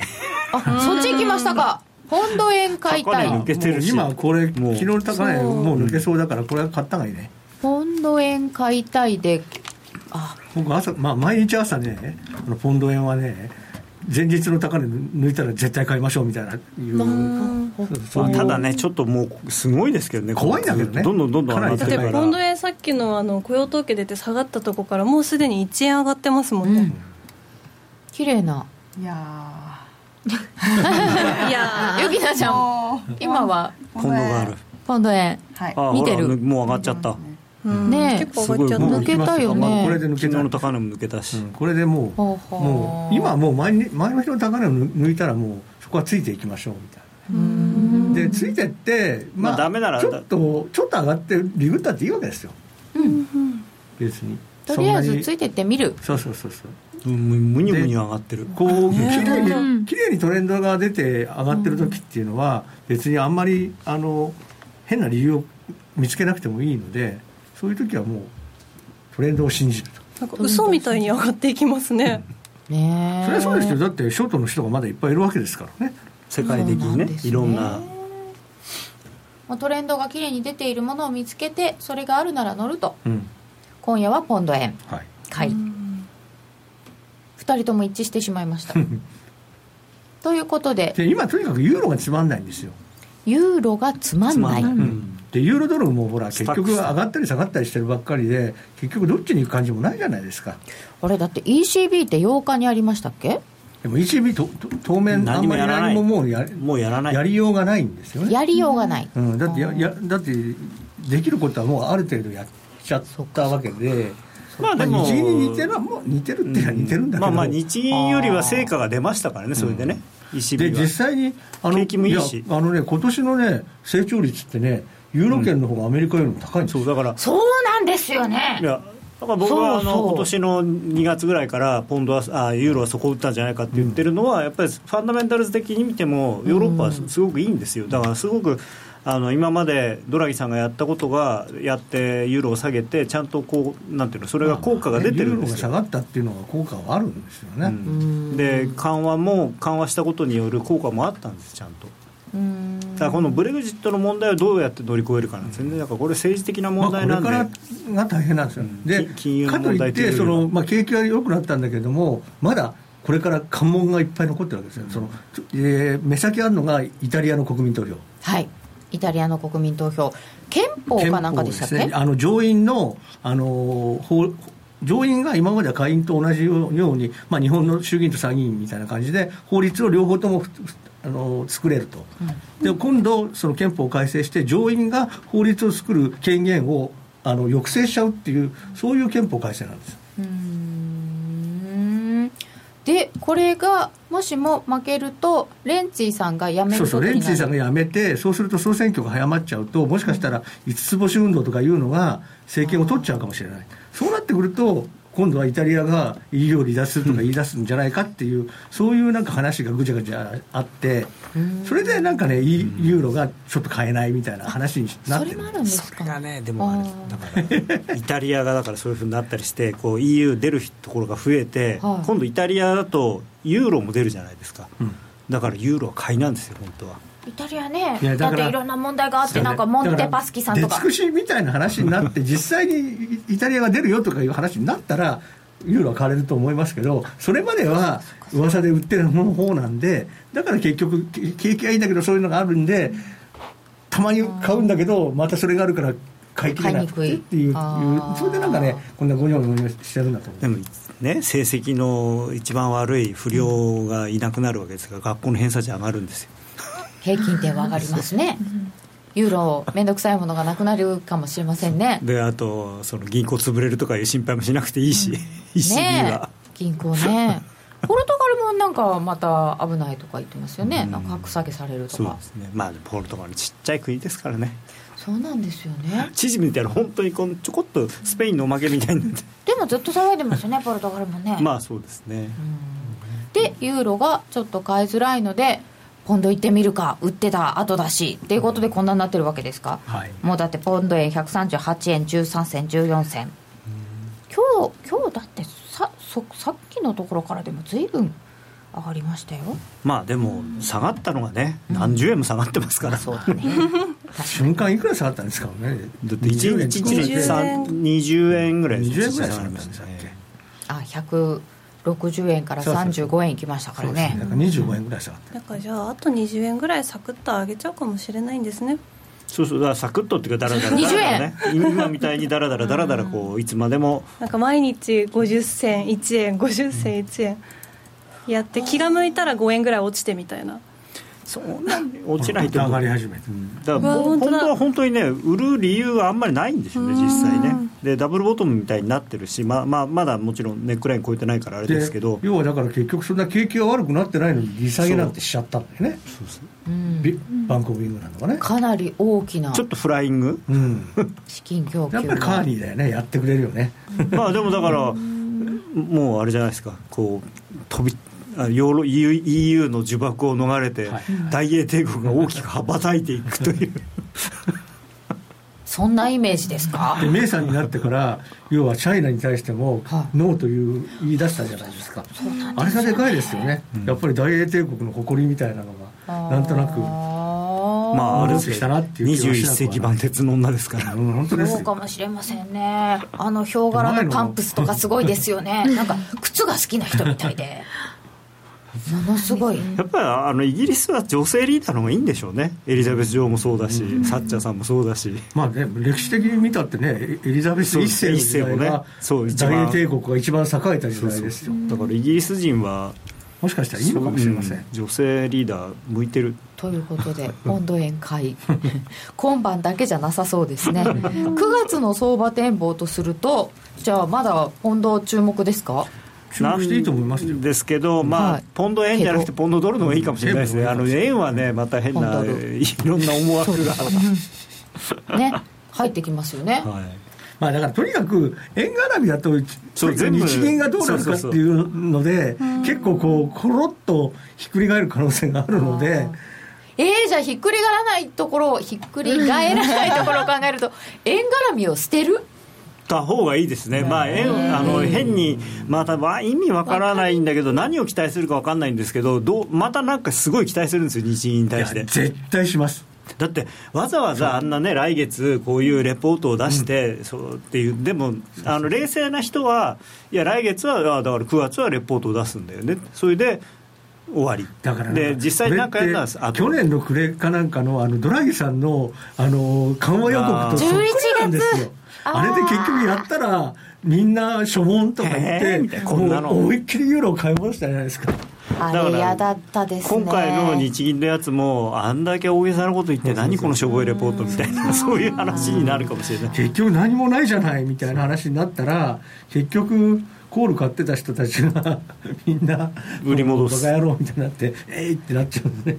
あそっち行きましたか。ポンド円買いたい。高値抜けてる今これ、もう昨日の高値もう。抜けそうだから、これは買った方がいいね。ポンド円買いたいで。あ。僕朝、まあ、毎日朝ね、あのポンド円はね、前日の高値抜いたら絶対買いましょうみたいないう、そういう。まあただね、ちょっともうすごいですけどね。怖いんだけどね。どんどんどんどん上がって。ポンド円さっきのあの雇用統計出て下がったとこからもうすでに1円上がってますもんね、綺麗な。いやいやゆ きなちゃん今は？ポンドがある。ポンド円はい。あ見てる。もう上がっちゃった。うん。ねえ。結構上がっちゃった抜けたよね。まあこれで抜けた昨日の高値も抜けたし。うん。これでもう、ほうほうもう今はもう前に前の日の高値を抜いたらもうそこはついていきましょうみたいな。でついてってまあダメならちょっとちょっと上がってリグったっていいわけですよ、別に。とりあえずついてってみる。そうそうそうそう。うんむむにむに上がってる。こう綺麗うん。に綺麗にトレンドが出て上がってる時っていうのは別にあんまりあの変な理由を見つけなくてもいいのでそういう時はもうトレンドを信じると。なんか嘘みたいに上がっていきますね。ねえ。それはそうですよ。だってショートの人がまだいっぱいいるわけですからね。世界的にねねいろんな。まあトレンドが綺麗に出ているものを見つけてそれがあるなら乗ると。うん。今夜はポンド円。はい。買い。2人とも一致してしまいました。ということで。で今とにかくユーロがつまんないんですよ。ユーロがつまんない。つまんない。うんでユーロドルもほら結局上がったり下がったりしてるばっかりで結局どっちに行く感じもないじゃないですか。あれだって ECB って8日にありましたっけ？えでも ECB とと当面あんまり何ももうやもうやらない。やりようがないんですよね。やりようがない、うん、だってややだってできることはもうある程度やっちゃったわけでまあでも日銀に似てるのはもう似てるっていうのは似てるんだけど、まあまあ日銀よりは成果が出ましたからねそれでね、で ECB は。実際にあの景気もいいあのね今年のね成長率ってねユーロ圏の方がアメリカよりも高いんですよ、そうだから。そうなんですよね。いやだから僕はあの今年の2月ぐらいからポンドはあユーロはそこを打ったんじゃないかって言ってるのは、やっぱりファンダメンタルズ的に見てもヨーロッパはすごくいいんですよ。だからすごくあの今までドラギさんがやったことがやってユーロを下げてちゃんとこうなんていうのそれが効果が出てるんですよ。ユーロが下がったっていうのが効果はあるんですよね、うん。で緩和も緩和したことによる効果もあったんですちゃんと。うんだからこのブレグジットの問題をどうやって乗り越えるかなんですよね。だからこれ政治的な問題なんで、まあ、これからが大変なんですよ、うん。でき金融のかといっ問題というよりは。てその、まあ、景気は良くなったんだけどもまだこれから関門がいっぱい残ってるわけですよ、そのえー目先あるのがイタリアの国民投票。はい。イタリアの国民投票。憲法かなんかでしたっけ、ね、あの上院の、あの法上院が今までは下院と同じように、まあ、日本の衆議院と参議院みたいな感じで、法律を両方ともあの作れると、で今度、その憲法を改正して、上院が法律を作る権限をあの抑制しちゃうっていう、そういう憲法改正なんです。うーん。でこれがもしも負けるとレンツィさんが辞めるそうそう、レンチーさんが辞めて、そうすると総選挙が早まっちゃうと、もしかしたら五つ星運動とかいうのが政権を取っちゃうかもしれない、そうなってくると、今度はイタリアが EU を離脱するとか言い出すんじゃないかっていう、そういうなんか話がぐちゃぐちゃあって、それでなんかね、ユーロがちょっと買えないみたいな話になってる。それもあるんですか？それがねでもだからイタリアがだからそういうふうになったりしてこう EU 出るところが増えて、はい。今度イタリアだとユーロも出るじゃないですか、うん。だからユーロは買いなんですよ本当はイタリアね。いやだからだっていろんな問題があってなんかモンテパスキさんとか。出尽くしみたいな話になって、実際にイタリアが出るよとかいう話になったら、ユーロは買われると思いますけど、それまでは噂で売ってる方なんで、だから結局、け景気はいいんだけど、そういうのがあるんで、たまに買うんだけど、またそれがあるから買い切れなくてっていう、それでなんかね、こんなゴニョゴニョしてるんだと思う。でもね成績の一番悪い不良がいなくなるわけですから、学校の偏差値上がるんですよ平均点は上がりますね。ユーロ面倒くさいものがなくなるかもしれませんね。であとその銀行潰れるとかいう心配もしなくていいし、ECB ねはえ。銀行ね。ポルトガルもなんかまた危ないとか言ってますよね、うん。なんか格下げされるとか。そうですね。まあポルトガルちっちゃい国ですからね。そうなんですよね。チヂミみたいな本当にこのちょこっとスペインのおまけみたいになで。もずっと騒いでますよねポルトガルもね、まあそうですね、でユーロがちょっと買いづらいのでポンド行ってみるか売ってた後だしっていうことでこんなになってるわけですか、はい。もうだってポンド円138円13銭14銭今日今日だってさそさっきのところからでも随分上がりましたよ。まあでも下がったのがね何十円も下がってますから、そうだね。瞬間いくら下がったんですかね。だって1日20 1日三20円。ぐらい20円ぐらい下下がりまがったんでしたっけ。あ160円から35円いきましたからね。そうですね。だから25円ぐらい下がった。だからじゃああと20円ぐらいサクッと上げちゃうかもしれないんですね。そうそう。だからサクッとっていうかダラダラ。20ダラダラね。今みたいにダラダラダラダラこういつまでも。なんか毎日50銭1円50銭1円やって気が向いたら5円ぐらい落ちてみたいなそんなに落ちないと上がり始めて。だから本当だ。本当は本当にね売る理由があんまりないんですよね実際ね。うん。でダブルボトムみたいになってるしまあまあまだもちろんネックライン超えてないからあれですけど。要はだから結局そんな景気が悪くなってないのに利下げなんてしちゃったんだよね。うんビバンコブイングランドがね。かなり大きなちょっとフライング？うん。資金供給やっぱりカーニーだよね。やってくれるよね。まあでもだからもうあれじゃないですか。こう飛びあヨーロ EU, EU の呪縛を逃れて、はい。大英帝国が大きく羽ばたいていくという。そんなイメージですか？でメイさんになってから要はチャイナに対してもはノーという言い出したじゃないですか。あれがでかいですよね。やっぱり大英帝国の誇りみたいなのがなんとなくままああてきたなっていう気はし21なくはない。世紀版鉄の女ですから。うん本当ですよ。そうかもしれませんね。あのヒョウ柄のパンプスとかすごいですよね。なんか靴が好きな人みたいでものすごい。やっぱりあのイギリスは女性リーダーの方がいいんでしょうね。エリザベス女王もそうだし、サッチャーさんもそうだし。まあね歴史的に見たってねエリザベス一世の時代がそう一世もねそう大英帝国が一番栄えた時代ですよ。だからイギリス人はもしかしたらいいのかもしれません、うん、女性リーダー向いてる。ということでポンド円買い今晩だけじゃなさそうですね。9月の相場展望とするとじゃあまだポンド注目ですか？注目していいと思いますですけど、まあ、はい、ポンド円じゃなくてポンドドルの方がいいかもしれないですね、あの円はね、また変な、いろんな思惑が。ね、入ってきますよね。はい。まあ、だからとにかく円絡みだとそう日銀がどうなるかっていうので結構こうコロッとひっくり返る可能性があるので。えー、じゃあひっくり返らないところひっくり返らないところを考えると 円絡みを捨てる？た方がいいですね、まあ、円あの変に、また意味わからないんだけど、何を期待するか分かんないんですけど、どうまたなんかすごい期待するんですよ、日銀に対して。絶対します。だってわざわざあんなね来月こういうレポートを出して、そうっていうでもあの冷静な人はいや来月はだから9月はレポートを出すんだよね。それで終わり。だからで実際なんかやったら去年の暮れかなんかのあのドラギさんのあの緩和予告とそっくりなんですよあれで結局やったらみんな所問とか言って、もう思いっきりユーロを買い戻したじゃないですか。あれ嫌だったですね。今回の日銀のやつもあんだけ大げさなこと言って何このしょぼいレポートみたいなそういう話になるかもしれない。結局何もないじゃないみたいな話になったら結局コール買ってた人たちがみんな売り戻す。バカ野郎みたいになってえいってなっちゃうんでね。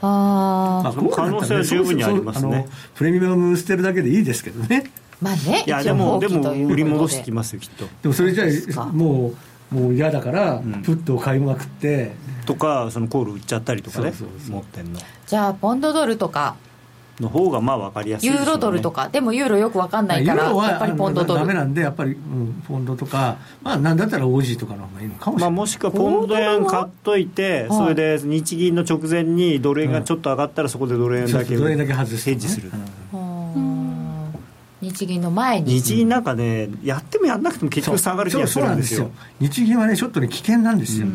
あ、まあ、可能性は十分にありますね。プレミアム捨てるだけでいいですけどねまあねいやでもで。も売り戻してきますよきっと。でもそれじゃあもうもう嫌だから、プットを買いまくって、とかそのコール売っちゃったりとかね持ってんの。じゃあポンドドルとか。の方がまあ分かりやすい、ね、ユーロドルとか。でもユーロよく分かんないからやっぱりポンドドル。ダメなんでやっぱり、うん、ポンドとか。まあなんだったらオージーとかの方がいいのかもしれない、まあ、もしくはポンド円買っといてそれで日銀の直前にドル円がちょっと上がったらそこでドル円だけ、ドル円だけ外す、ヘッジする、うん日銀の前に。日銀なんかねやってもやんなくても結局下がる気がするんですよ。日銀はねちょっとね危険なんですよ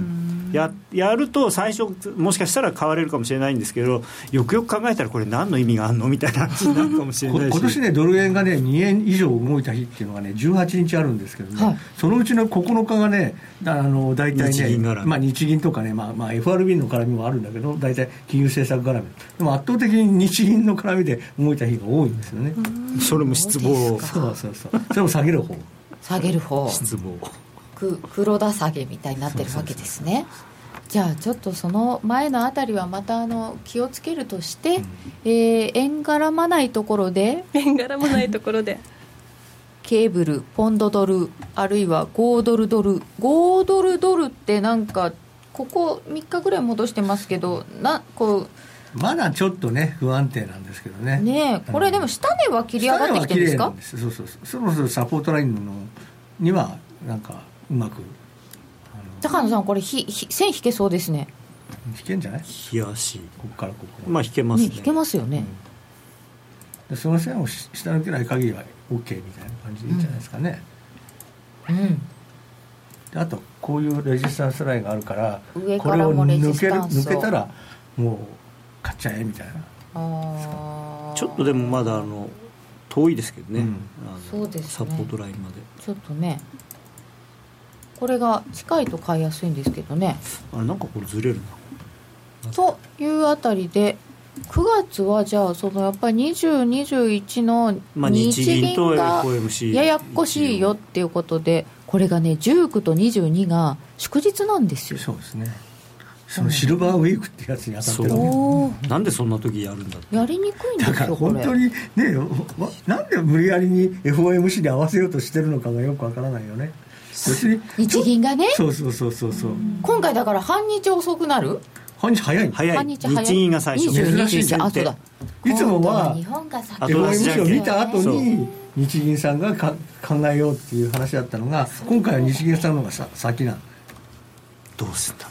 ややると最初もしかしたら買われるかもしれないんですけどよくよく考えたらこれ何の意味があるのみたいな話になるかもしれないし。今年ねドル円がね2円以上動いた日っていうのがね18日あるんですけどね、はい、そのうちの9日がねあの大体ね日銀まあ、日銀とかね、まあまあ、FRB の絡みもあるんだけど大体金融政策絡み。でも圧倒的に日銀の絡みで動いた日が多いんですよね。それも失望。そうそうそう。それも下げる方。下げる方。失望く黒田下げみたいになってるわけですね。じゃあちょっとその前のあたりはまたあの気をつけるとして、うん、えー、円絡まないところで円絡まないところで。ケーブルポンドドルあるいは5ドルドル。5ドルドルってなんかここ3日ぐらい戻してますけどなこうまだちょっとね不安定なんですけどね。ねこれでも下値は切り上がってきてるんですか？そうそうそう。そろそろサポートラインのにはなんかうまく。高野さんこれひひ線引けそうですね。引けんじゃない？冷やしここからここまあ引けますね、ね、引けますよね、うん、その線を下抜けない限りは OK みたいな感じでいいんじゃないですかね。うん、うん、であとこういうレジスタンスラインがあるから上からもレジスタンス抜けたらもう買っちゃえみたいな。あちょっとでもまだあの遠いですけどね、うん、そうです、ね、サポートラインまで。ちょっとねこれが近いと買いやすいんですけどね。あれなんかこれずれるな。というあたりで9月はじゃあそのやっぱり2021の日銀がややこしいよっていうことでこれがね19と22が祝日なんですよ。そうですね。そのシルバーウィークってやつに当たってるわけ。なんでそんな時やるんだやりにくいんですよだから本当にねなんで無理やりに FOMC に合わせようとしてるのかがよくわからないよね 日銀がね。そうそうそうそうそう。今回だから半日遅くなる？半日早い。早い。半日早い。日銀が最初。珍しいあとだ。いつもは日本が先 FOMC を見た後に日銀さんがか考えようっていう話だったのが今回は日銀さんの方がさ先などうすんだ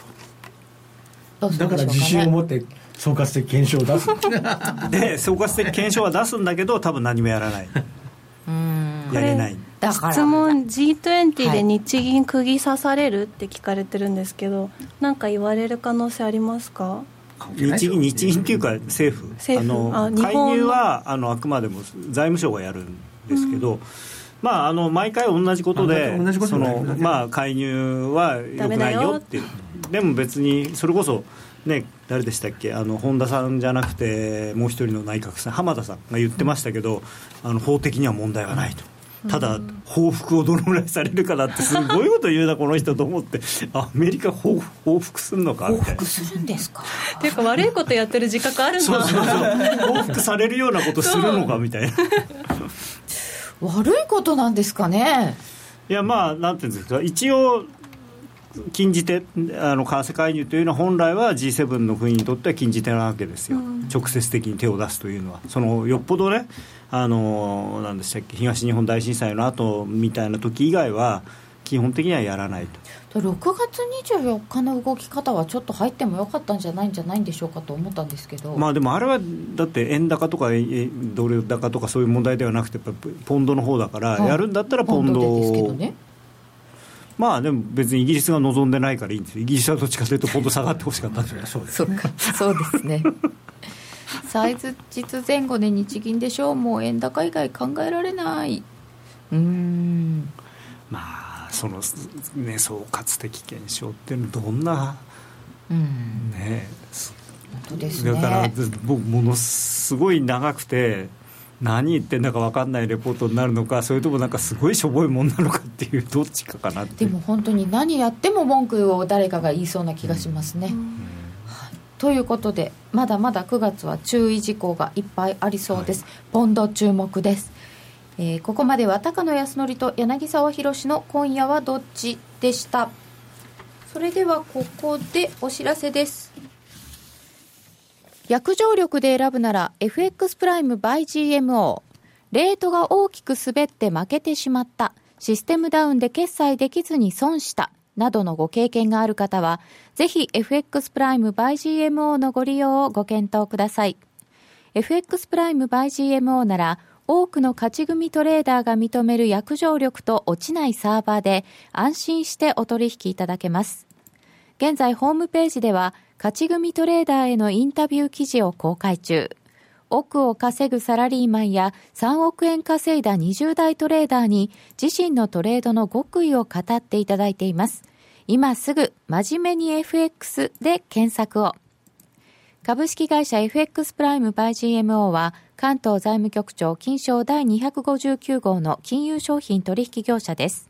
ろう。だから自信を持って総括的検証を出す。で総括的検証は出すんだけど多分何もやらない。やれない質問 G20 で日銀釘刺されるって聞かれてるんですけど何、はい、か言われる可能性ありますか？日銀日銀っていうか政府。政府。あの介入はあのあくまでも財務省がやるんですけど、うん、まあ、あの毎回同じことでその、まあ、介入はよくないよって。でも別にそれこそね誰でしたっけ？あの本田さんじゃなくてもう一人の内閣さん浜田さんが言ってましたけど、あの法的には問題はないと。ただ、報復をどのぐらいされるかなって、すごいこと言うな、この人と思って、アメリカ報、報復するのか？みたいな。報復するんですか？っていうか、悪いことやってる自覚あるんだそうそうそう報復されるようなことするのか？みたいな。悪いことなんですかね？いや、まあ、なんていうんですか、一応、禁じ手あの為替介入というのは本来は G7 の国にとっては禁じ手なわけですよ、うん、直接的に手を出すというのは。そのよっぽどねあのなんでしたっけ東日本大震災の後みたいな時以外は基本的にはやらないと。6月24日の動き方はちょっと入ってもよかったんじゃないんじゃないんでしょうかと思ったんですけど、まあ、でもあれはだって円高とかドル高とかそういう問題ではなくてポンドの方だから、やるんだったらポンドを、ね、まあでも別にイギリスが望んでないからいいんですよ。イギリスはどっちかというとポンド下がってほしかったんじゃない？そうですね。そうですね。サイズ実前後で日銀でしょうもう円高以外考えられない。うん。まあそのね総括的検証っていうのどんな、うん、ね本当ですね。だから僕ものすごい長くて何言ってんだか分かんないレポートになるのかそれともなんかすごいしょぼいもんなのかっていうどっちかかなでも本当に何やっても文句を誰かが言いそうな気がしますね、うん。ということでまだまだ9月は注意事項がいっぱいありそうです、はい、ポンド注目です、えー、ここまでは高野康則と柳沢博の「今夜はどっち?」でした。それではここでお知らせです約定力で選ぶなら FX プライム by GMO レートが大きく滑って負けてしまったシステムダウンで決済できずに損したなどのご経験がある方は、ぜひ FX プライム by GMO のご利用をご検討ください。FX プライム by GMO なら、多くの勝ち組トレーダーが認める約定力と落ちないサーバーで安心してお取引いただけます。現在ホームページでは勝ち組トレーダーへのインタビュー記事を公開中。億を稼ぐサラリーマンや3億円稼いだ20代トレーダーに自身のトレードの極意を語っていただいています。今すぐ真面目に FX で検索を。株式会社 FX プライムバイ GMO は関東財務局長金賞第259号の金融商品取引業者です。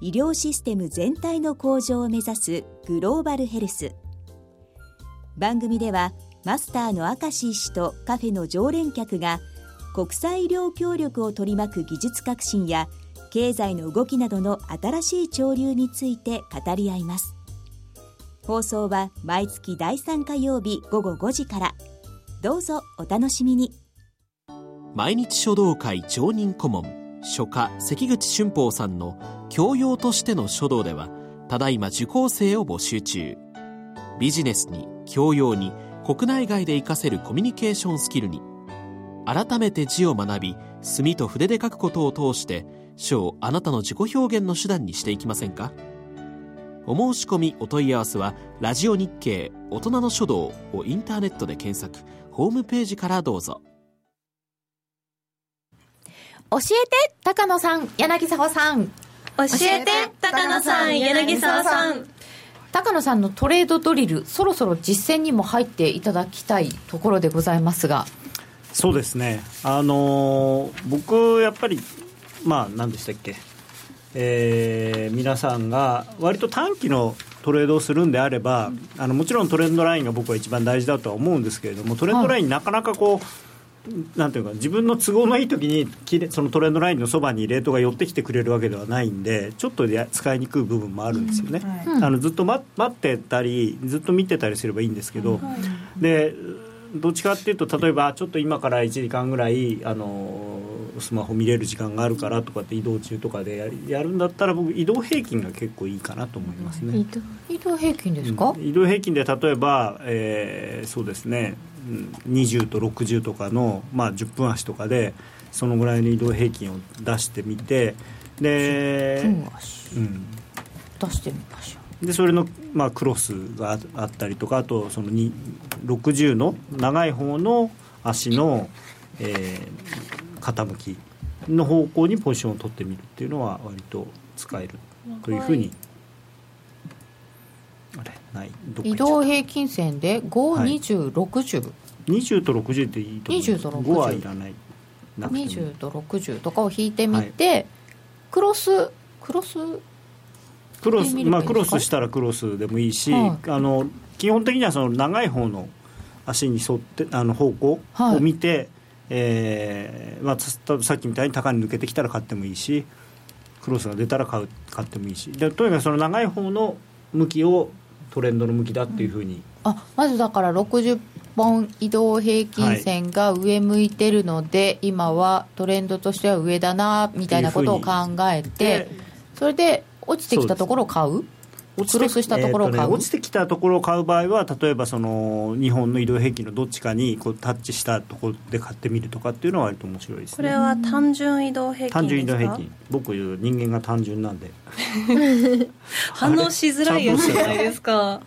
医療システム全体の向上を目指すグローバルヘルス。番組ではマスターの明石医師とカフェの常連客が国際医療協力を取り巻く技術革新や経済の動きなどの新しい潮流について語り合います。放送は毎月第3火曜日午後5時から。どうぞお楽しみに。毎日書道会常任顧問。書家関口俊宝さんの教養としての書道ではただいま受講生を募集中。ビジネスに教養に国内外で活かせるコミュニケーションスキルに。改めて字を学び墨と筆で書くことを通して書をあなたの自己表現の手段にしていきませんか？お申し込みお問い合わせはラジオ日経大人の書道をインターネットで検索。ホームページからどうぞ。教えて高野さん柳沢さん。教えて高野さん柳沢さん。高野さんのトレードドリルそろそろ実践にも入っていただきたいところでございますが。そうですね。あのー、僕やっぱりまあ何でしたっけ。えー、皆さんが割と短期のトレードをするんであれば、あのもちろんトレンドラインが僕は一番大事だとは思うんですけれどもトレンドラインなかなかこう、なんていうか自分の都合のいい時にそのトレンドラインのそばにレートが寄ってきてくれるわけではないんでちょっと使いにくい部分もあるんですよね、うん。はい、あのずっと待ってたりずっと見てたりすればいいんですけど、はい、でどっちかっていうと例えばちょっと今から1時間ぐらいあのスマホ見れる時間があるからとかって移動中とかでやるんだったら僕移動平均が結構いいかなと思いますね。移動平均ですか、うん、移動平均で例えば、えー、そうですね20と60とかの、まあ、10分足とかでそのぐらいの移動平均を出してみてで、うん、出してみましょう。でそれの、まあ、クロスがあったりとかあとその60の長い方の足の、えー、傾きの方向にポジションを取ってみるっていうのは割と使えるというふうにない。移動平均線で52060、はい、20と60っていいと思います。20と60 5はいらない。20と60とかを引いてみて、はい、クロスクロス？クロスまあクロスしたらクロスでもいいし、はい、あの基本的にはその長い方の足に沿ってあの方向を見て、はい、えー、まあ、さっきみたいに高に抜けてきたら買ってもいいしクロスが出たら買う買ってもいいし。でとにかくその長い方の向きをトレンドの向きだっていうふうに、あまずだから60本移動平均線が上向いてるので、はい、今はトレンドとしては上だなみたいなことを考えてそれで落ちてきたところを買う？クロスしたところを買う、えーね、落ちてきたところを買う場合は例えばその日本の移動平均のどっちかにこうタッチしたところで買ってみるとかっていうのは割と面白いです、ね、これは単純移動平均単純移動平均。僕人間が単純なんで。反応しづらいやつじゃないですか。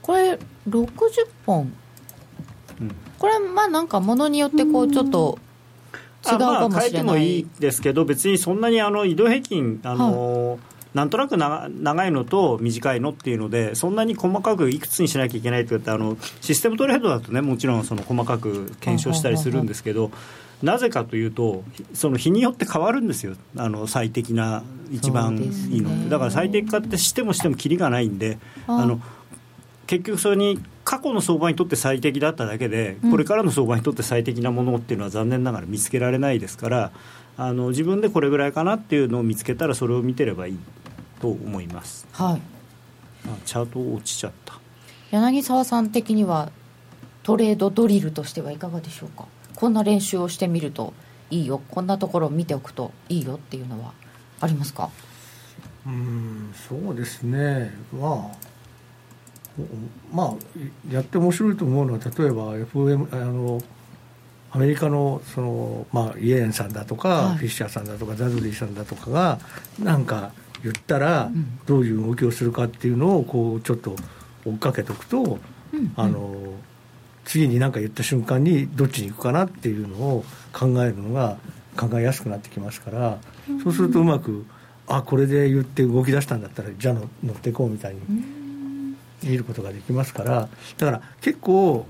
これ60本、うん、これまあなんかものによってこうちょっと違うかもしれない、まあ、変えてもいいですけど別にそんなにあの移動平均あの、はいなんとなく長いのと短いのっていうのでそんなに細かくいくつにしなきゃいけないってってあのシステムトレードだとねもちろんその細かく検証したりするんですけどなぜかというとその日によって変わるんですよ。あの最適な一番いいのって、だから最適化ってしてもしてもきりがないんであ。の結局それに過去の相場にとって最適だっただけで、これからの相場にとって最適なものっていうのは残念ながら見つけられないですからあの自分でこれぐらいかなっていうのを見つけたらそれを見てればいいと思います。はい。チャート落ちちゃった。柳沢さん的にはトレードドリルとしてはいかがでしょうか？こんな練習をしてみるといいよ、こんなところを見ておくといいよっていうのはありますか？うんそうですねまあまあやって面白いと思うのは例えば FM あのアメリカのその、まあ、イエレンさんだとか、はい、フィッシャーさんだとかザズリーさんだとかがなんか言ったらどういう動きをするかっていうのをこうちょっと追っかけておくと、うん、あの次に何か言った瞬間にどっちに行くかなっていうのを考えるのが考えやすくなってきますから、そうするとうまくあこれで言って動き出したんだったらじゃあ乗っていこうみたいに見ることができますからだから結構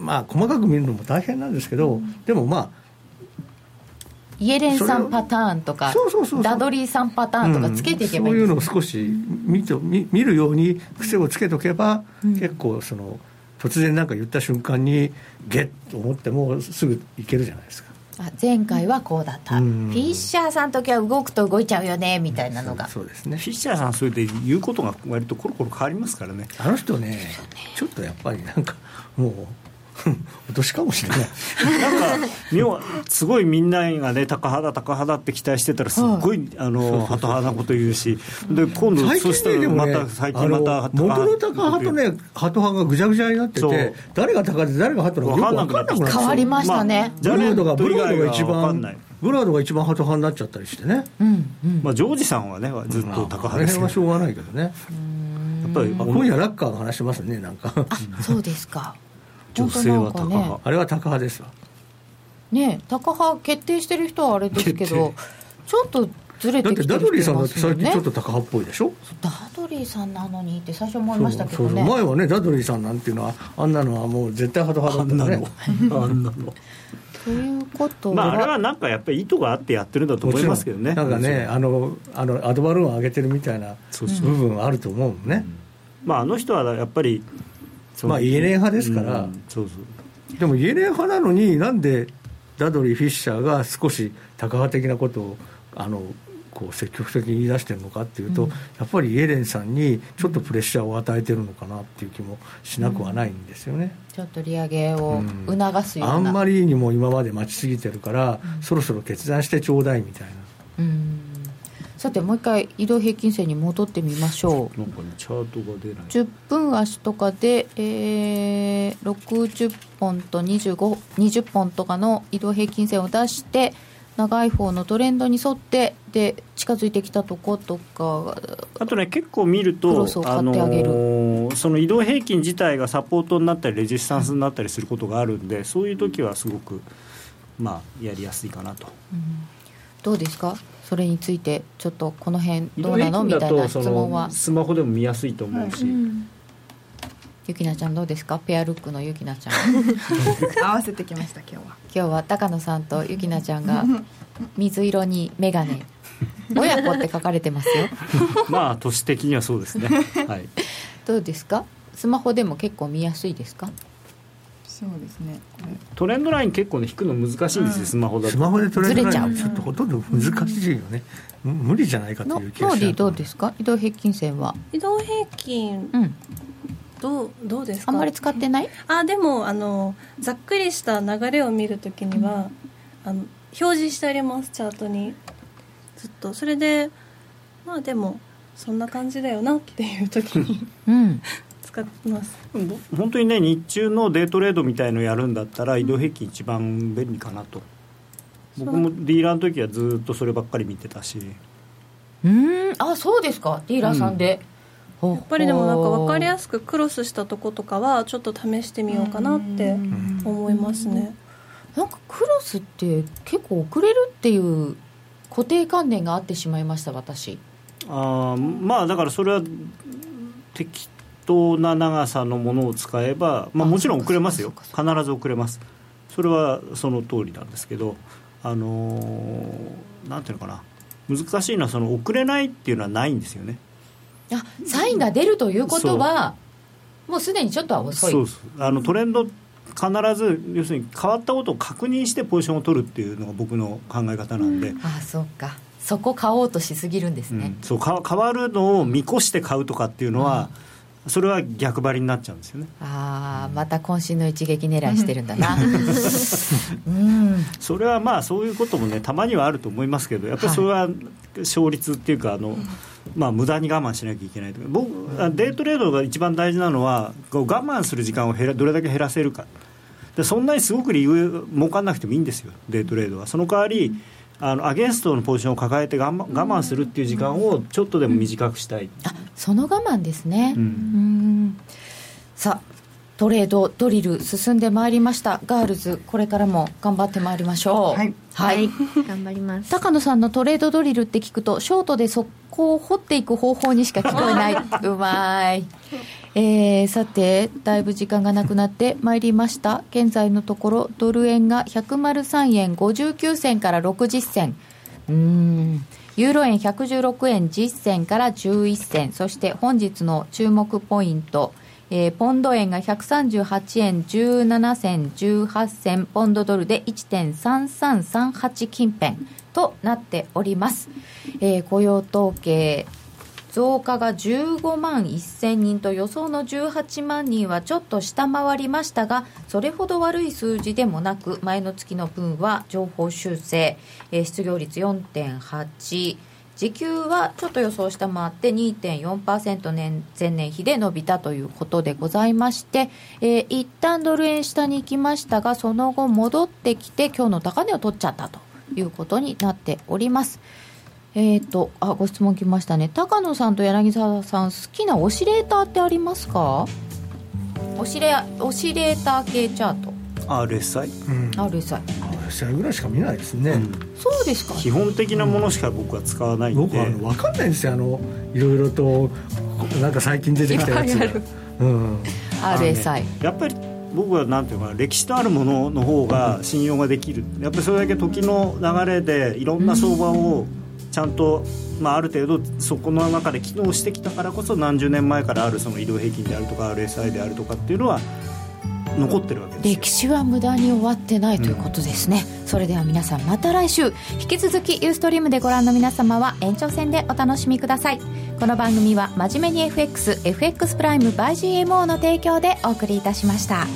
まあ細かく見るのも大変なん。ですけど、でもまあイエレンさんパターンとかダドリーさんパターンとかつけていけばいい、うん、そういうのを少し見と見見るように癖をつけとけば、うん、結構その突然なんか言った瞬間にゲッと思ってもすぐいけるじゃないですか。あ前回はこうだった、うん、フィッシャーさんの時は動くと動いちゃうよねみたいなのが、そうですね。フィッシャーさんそれで言うことが割とコロコロ変わりますからね。あの人ねちょっとやっぱりなんかもうお 年かもしれない。なんか妙すごいみんながね高派だ高派だって期待してたらすっごい、あのハト派なこと言うしで今度、そしたらまた最近また元の高派とねハト派がぐちゃぐちゃになってて誰が高で誰がハトなのかよく分かんなくなって変わりましたね、まあ、ブラードがブラードが一番ブラードが一番ハト派になっちゃったりしてね、うんうん、まあ、ジョージさんはねずっと高派ですけしょうがないけどね。やっぱり今夜ラッカーが話しますねなんか。あそうですか女性は高派、ね、あれは高派ですわ。ね高派決定してる人はあれですけどちょっとずれてきてる人いますよ、ね、ダドリーさんだって最近ちょっと高派っぽいでしょ？ダドリーさんなのにって最初思いましたけどね。前はねダドリーさんなんていうのはあんなのはもう絶対ハト派だったね。あんなの。ということまあ、あれはなんかやっぱり意図があってやってるんだと思いますけどね。なんかねあのあのアドバルーンを上げてるみたいな部分はあると思うのね、うん、まあ、あの人はやっぱりまあイエレン派ですから、うん、そうそう。でもイエレン派なのになんでダドリー・フィッシャーが少しタカ派的なことをあのこう積極的に言い出してるのかっていうと、うん、やっぱりイエレンさんにちょっとプレッシャーを与えてるのかなっていう気もしなくはないんですよね、うん、ちょっと利上げを促すような、あんまりにも今まで待ちすぎてるから、そろそろ決断してちょうだいみたいな。さてもう一回移動平均線に戻ってみましょう。なんかねチャートが出ない。10分足とかで、えー、60本と2520本とかの移動平均線を出して長い方のトレンドに沿ってで近づいてきたとことか。あとね結構見るとあのー、その移動平均自体がサポートになったりレジスタンスになったりすることがあるんでそういう時はすごくまあやりやすいかなと、うん、どうですか？それについてちょっとこの辺どうなの？みたいな質問は。スマホでも見やすいと思うし、うんゆきなちゃんどうですか？ペアルックのゆきなちゃん。合わせてきました今日は。今日は高野さんとゆきなちゃんが 水色に眼鏡親子って書かれてますよ。まあ年的にはそうですね、はい、どうですか？スマホでも結構見やすいですか？そうですね。トレンドライン結構ね引くの難しいんですよ、うん、スマホだと。スマホでトレンドラインちょっとほとんど難しいよね、うん、無理じゃないかという気がします。どうですか？移動平均線は。移動平均、うん。どうどうですか？あんまり使ってない？あでもあのざっくりした流れを見るときには、うん、あの表示してありますチャートに。ずっと。それでまあでもそんな感じだよなっていう時に、うん、使ってます。本当にね日中のデートレードみたいのやるんだったら移動平均一番便利かなと、僕もディーラーの時はずっとそればっかり見てたし。うん。あそうですか。ディーラーさんで、うん。やっぱりでもなんか分かりやすくクロスしたとことかはちょっと試してみようかなって思いますね。なんかクロスって結構遅れるっていう固定観念があってしまいました私。あまあだからそれは適当な長さのものを使えば、まあ、もちろん遅れますよ。必ず遅れます。それはその通りなんですけどあのー、なんていうのかな。難しいのはその遅れないっていうのはないんですよね。あサインが出るということはもうすでにちょっとは遅い。そうあのトレンド必ず要するに変わったことを確認してポジションを取るっていうのが僕の考え方なんで、うん、ああそうか。そこ買おうとしすぎるんですね、うん、そう変わるのを見越して買うとかっていうのは、うん、それは逆張りになっちゃうんですよね。ああまた渾身の一撃狙いしてるんだな、うん、それはまあそういうこともねたまにはあると思いますけどやっぱりそれは勝率っていうかあの、まあ、無駄に我慢しなきゃいけないと。僕デートレードが一番大事なのは我慢する時間を減らどれだけ減らせるか。でそんなにすごく理由儲かんなくてもいいんですよデートレードは。その代わりあのアゲンストのポジションを抱えて我慢我慢するっていう時間をちょっとでも短くしたい、あその我慢ですね。うん。さあトレードドリル進んでまいりました。ガールズこれからも頑張ってまいりましょう。はい、はい、頑張ります。高野さんのトレードドリルって聞くとショートで速攻を掘っていく方法にしか聞こえない。うまい。えー、さてだいぶ時間がなくなってまいりました。現在のところドル円が103円59銭から60銭うん。ユーロ円116円10銭から11銭そして本日の注目ポイントえー、ポンド円が138円17銭18銭ポンドドルで1.3338近辺となっております、えー、雇用統計増加が15万1000人と予想の18万人はちょっと下回りましたがそれほど悪い数字でもなく前の月の分は情報修正、えー、失業率4.8時給はちょっと予想下回って2.4%年前年比で伸びたということでございまして、えー、一旦ドル円下に行きましたがその後戻ってきて今日の高値を取っちゃったということになっております。えっ、ー、とあご質問来ましたね。高野さんと柳沢さん好きなオシレーターってありますか？オシレオシレーター系チャート。RSI、うん、RSI RSI ぐらいしか見ないですね、うん、そうですか。基本的なものしか僕は使わないんで、僕は分かんないんですよ。あのいろいろとなんか最近出てきたやつが、うん、RSI やっぱり僕はなんていうか歴史のあるものの方が信用ができる。やっぱりそれだけ時の流れでいろんな相場をちゃんと、まあ、ある程度そこの中で機能してきたからこそ何十年前からあるその移動平均であるとか RSI であるとかっていうのは残ってるわけです歴史は無駄に終わってないということですね、うん、それでは皆さんまた来週。引き続きユーストリームでご覧の皆様は延長戦でお楽しみください。この番組は真面目に FXFX プライム by GMO の提供でお送りいたしました